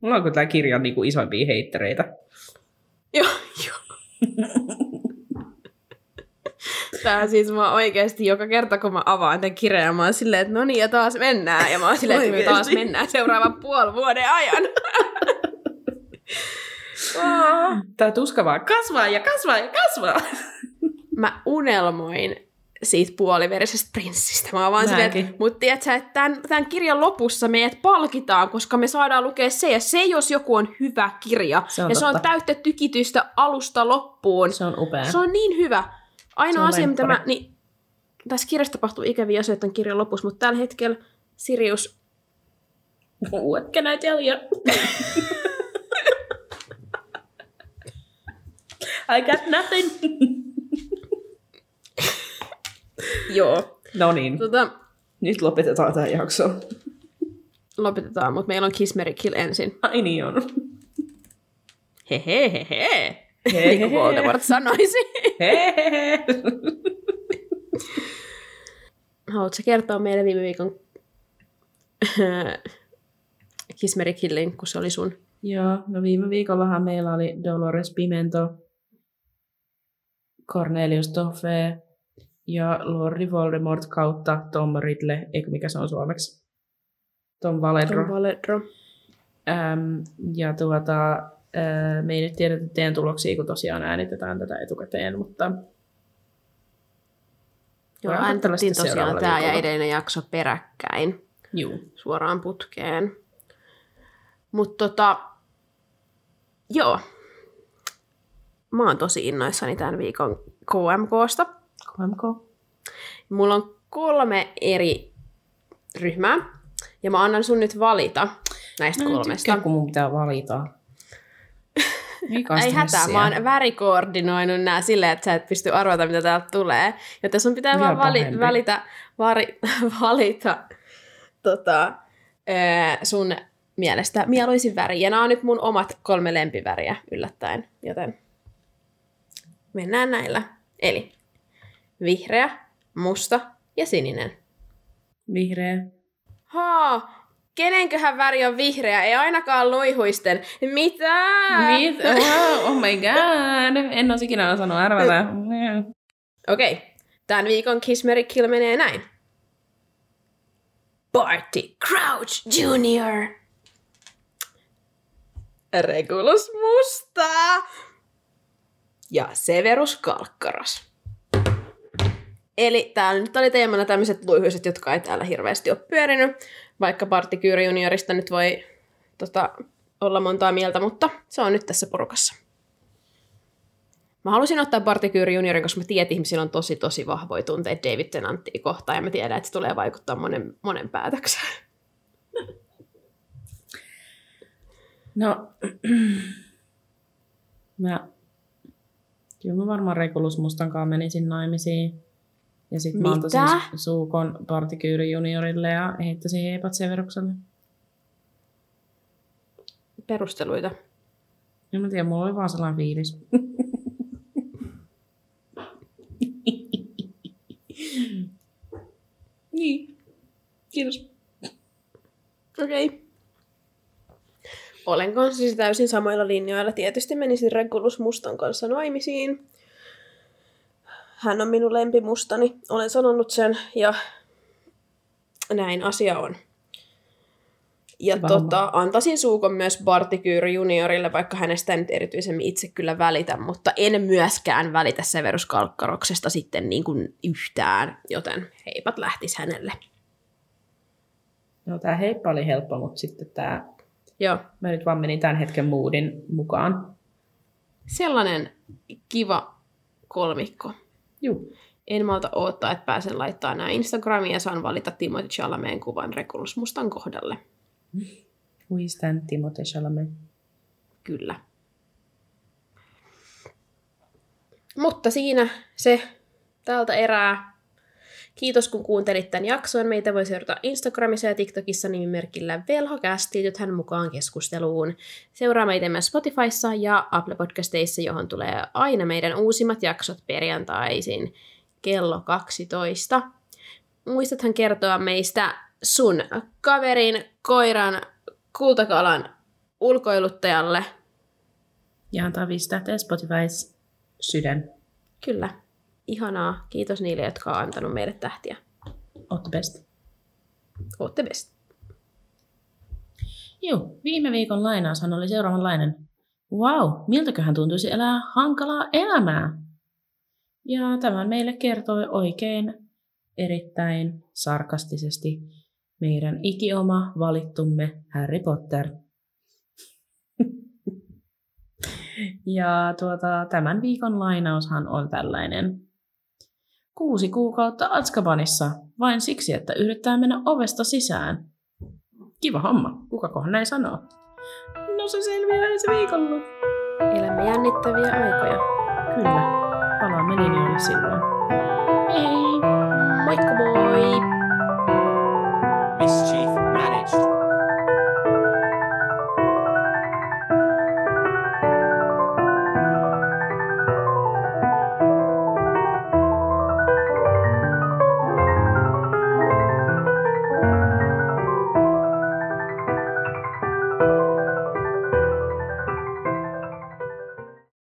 Mulla on kyllä tämä kirjan niin kuin isoimpia heittereitä. Joo, joo. Tää siis mä oikeesti joka kerta, kun mä avaan tämän kirjan, mä oon silleen, että no niin, ja taas mennään. Ja mä oon silleen, että me taas mennään seuraavan puoli vuoden ajan. Tämä tuska vaan kasvaa ja kasvaa ja kasvaa. mä unelmoin siitä puoliverisestä prinssistä. Mä oon vaan silleen, mutta tiedätkö, että tämän, tämän kirjan lopussa meidät palkitaan, koska me saadaan lukea se, ja se jos joku on hyvä kirja, Se on ja se on totta. täyttä tykitystä alusta loppuun. Se on upea. Se on niin hyvä. Ainoa asia, mitä mä... Niin, tässä kirjassa tapahtuu ikäviä asioita tämän kirjan lopussa, mutta tällä hetkellä Sirius What can I tell you? I got nothing. Joo. No niin, Tota, nyt lopetetaan tämä jakso. lopetetaan, mutta meillä on Kiss, Mary, Kill ensin. Ai niin on. Hehehehe. Hehehe. Niin kuin Voldemort sanoisi. Hehehe. Haluatko kertoa meille viime viikon Kiss, Mary, Killin, kun se oli sun? Joo, no viime viikollahan meillä oli Dolores Pimento, Cornelius Toffee ja Lordi Voldemort kautta Tom Riddle, eikö mikä se on suomeksi? Tom Valedro. Tom Valedro. Ähm, ja tuota, äh, me ei nyt tiedetä teidän tuloksia, kun tosiaan äänitetään tätä etukäteen, mutta Joo, äänitettiin tosiaan tämä ja edellinen jakso peräkkäin juu. suoraan putkeen. Mutta tota, joo. Mä oon tosi innoissani tämän viikon KMKsta. KMK. Mulla on kolme eri ryhmää, ja mä annan sun nyt valita näistä Mä kolmesta. tykkää, kun mun pitää valita. Ei hätää, mä oon värikoordinoinut nää silleen, että sä et pysty arvata, mitä täältä tulee. Joten sun pitää Vielä vaan vali, valita, vari, valita tota, sun mielestä mieluisin väri. Ja nämä on nyt mun omat kolme lempiväriä yllättäen, joten mennään näillä. Eli vihreä, musta ja sininen. Vihreä. Haa, kenenköhän väri on vihreä? Ei ainakaan luihuisten. Mitä? Mit? Wow, oh my god. En olisi ikinä osannut arvata. Okei, okay. tämän viikon Kill menee näin. Barty Crouch Jr. Regulus Musta ja Severus Kalkkaras. Eli täällä nyt oli teemana tämmöiset luihuiset, jotka ei täällä hirveästi ole pyörinyt, vaikka Barty Kyyri juniorista nyt voi tota, olla montaa mieltä, mutta se on nyt tässä porukassa. Mä halusin ottaa Barty Kyyri juniorin, koska mä tiedän, että ihmisillä on tosi, tosi vahvoja tunteita David Tennanttia kohtaan, ja mä tiedän, että se tulee vaikuttaa monen, monen päätökseen. No, mä, kyllä mä varmaan Regulus Mustan kanssa menisin naimisiin. Ja sit mä antaisin suukon Partikyyri juniorille ja heittäisin heipat Severukselle. Perusteluita. En mä tiedä, mulla oli vaan sellainen fiilis. niin. Kiitos. Okei. Okay. Olen kanssa siis täysin samoilla linjoilla. Tietysti menisin Regulus Mustan kanssa naimisiin. Hän on minun lempimustani. Olen sanonut sen ja näin asia on. Ja tota, antaisin suukon myös Barty Kyyry juniorille, vaikka hänestä nyt erityisemmin itse kyllä välitä, mutta en myöskään välitä Severus Kalkkaroksesta sitten niin kuin yhtään, joten heipat lähtis hänelle. No tää heippa oli helppo, mutta sitten tää, Joo, mä nyt vaan menin tämän hetken moodin mukaan. sellainen kiva kolmikko. Juu. En malta odottaa, että pääsen laittaa nämä Instagramiin ja saan valita Timothy Chalameen kuvan Regulus Mustan kohdalle. We stand Timothée Chalamet. Kyllä. Mutta siinä se tältä erää. Kiitos kun kuuntelit tämän jakson. Meitä voi seurata Instagramissa ja TikTokissa nimimerkillä velhokästi. Liitythän mukaan keskusteluun. Seuraa meitä myös Spotifyssa ja Apple Podcasteissa, johon tulee aina meidän uusimmat jaksot perjantaisin kello 12. Muistathan kertoa meistä sun kaverin, koiran, kultakalan ulkoiluttajalle. Ja antaa viisi tähteä Spotifys sydän. Kyllä. Ihanaa. Kiitos niille, jotka on antanut meille tähtiä. Ootte best. Ootte best. Joo, viime viikon lainaushan oli seuraavanlainen. Wow, miltäköhän tuntuisi elää hankalaa elämää? Ja tämän meille kertoi oikein erittäin sarkastisesti meidän ikioma valittumme Harry Potter. ja tuota, tämän viikon lainaushan on tällainen. Kuusi kuukautta Atskabanissa vain siksi, että yrittää mennä ovesta sisään. Kiva homma. Kukakohan näin sanoo? No se selviää ensi viikolla. Elämme jännittäviä aikoja. Kyllä. Palaamme linjoille silloin. Hei! Moikka moi!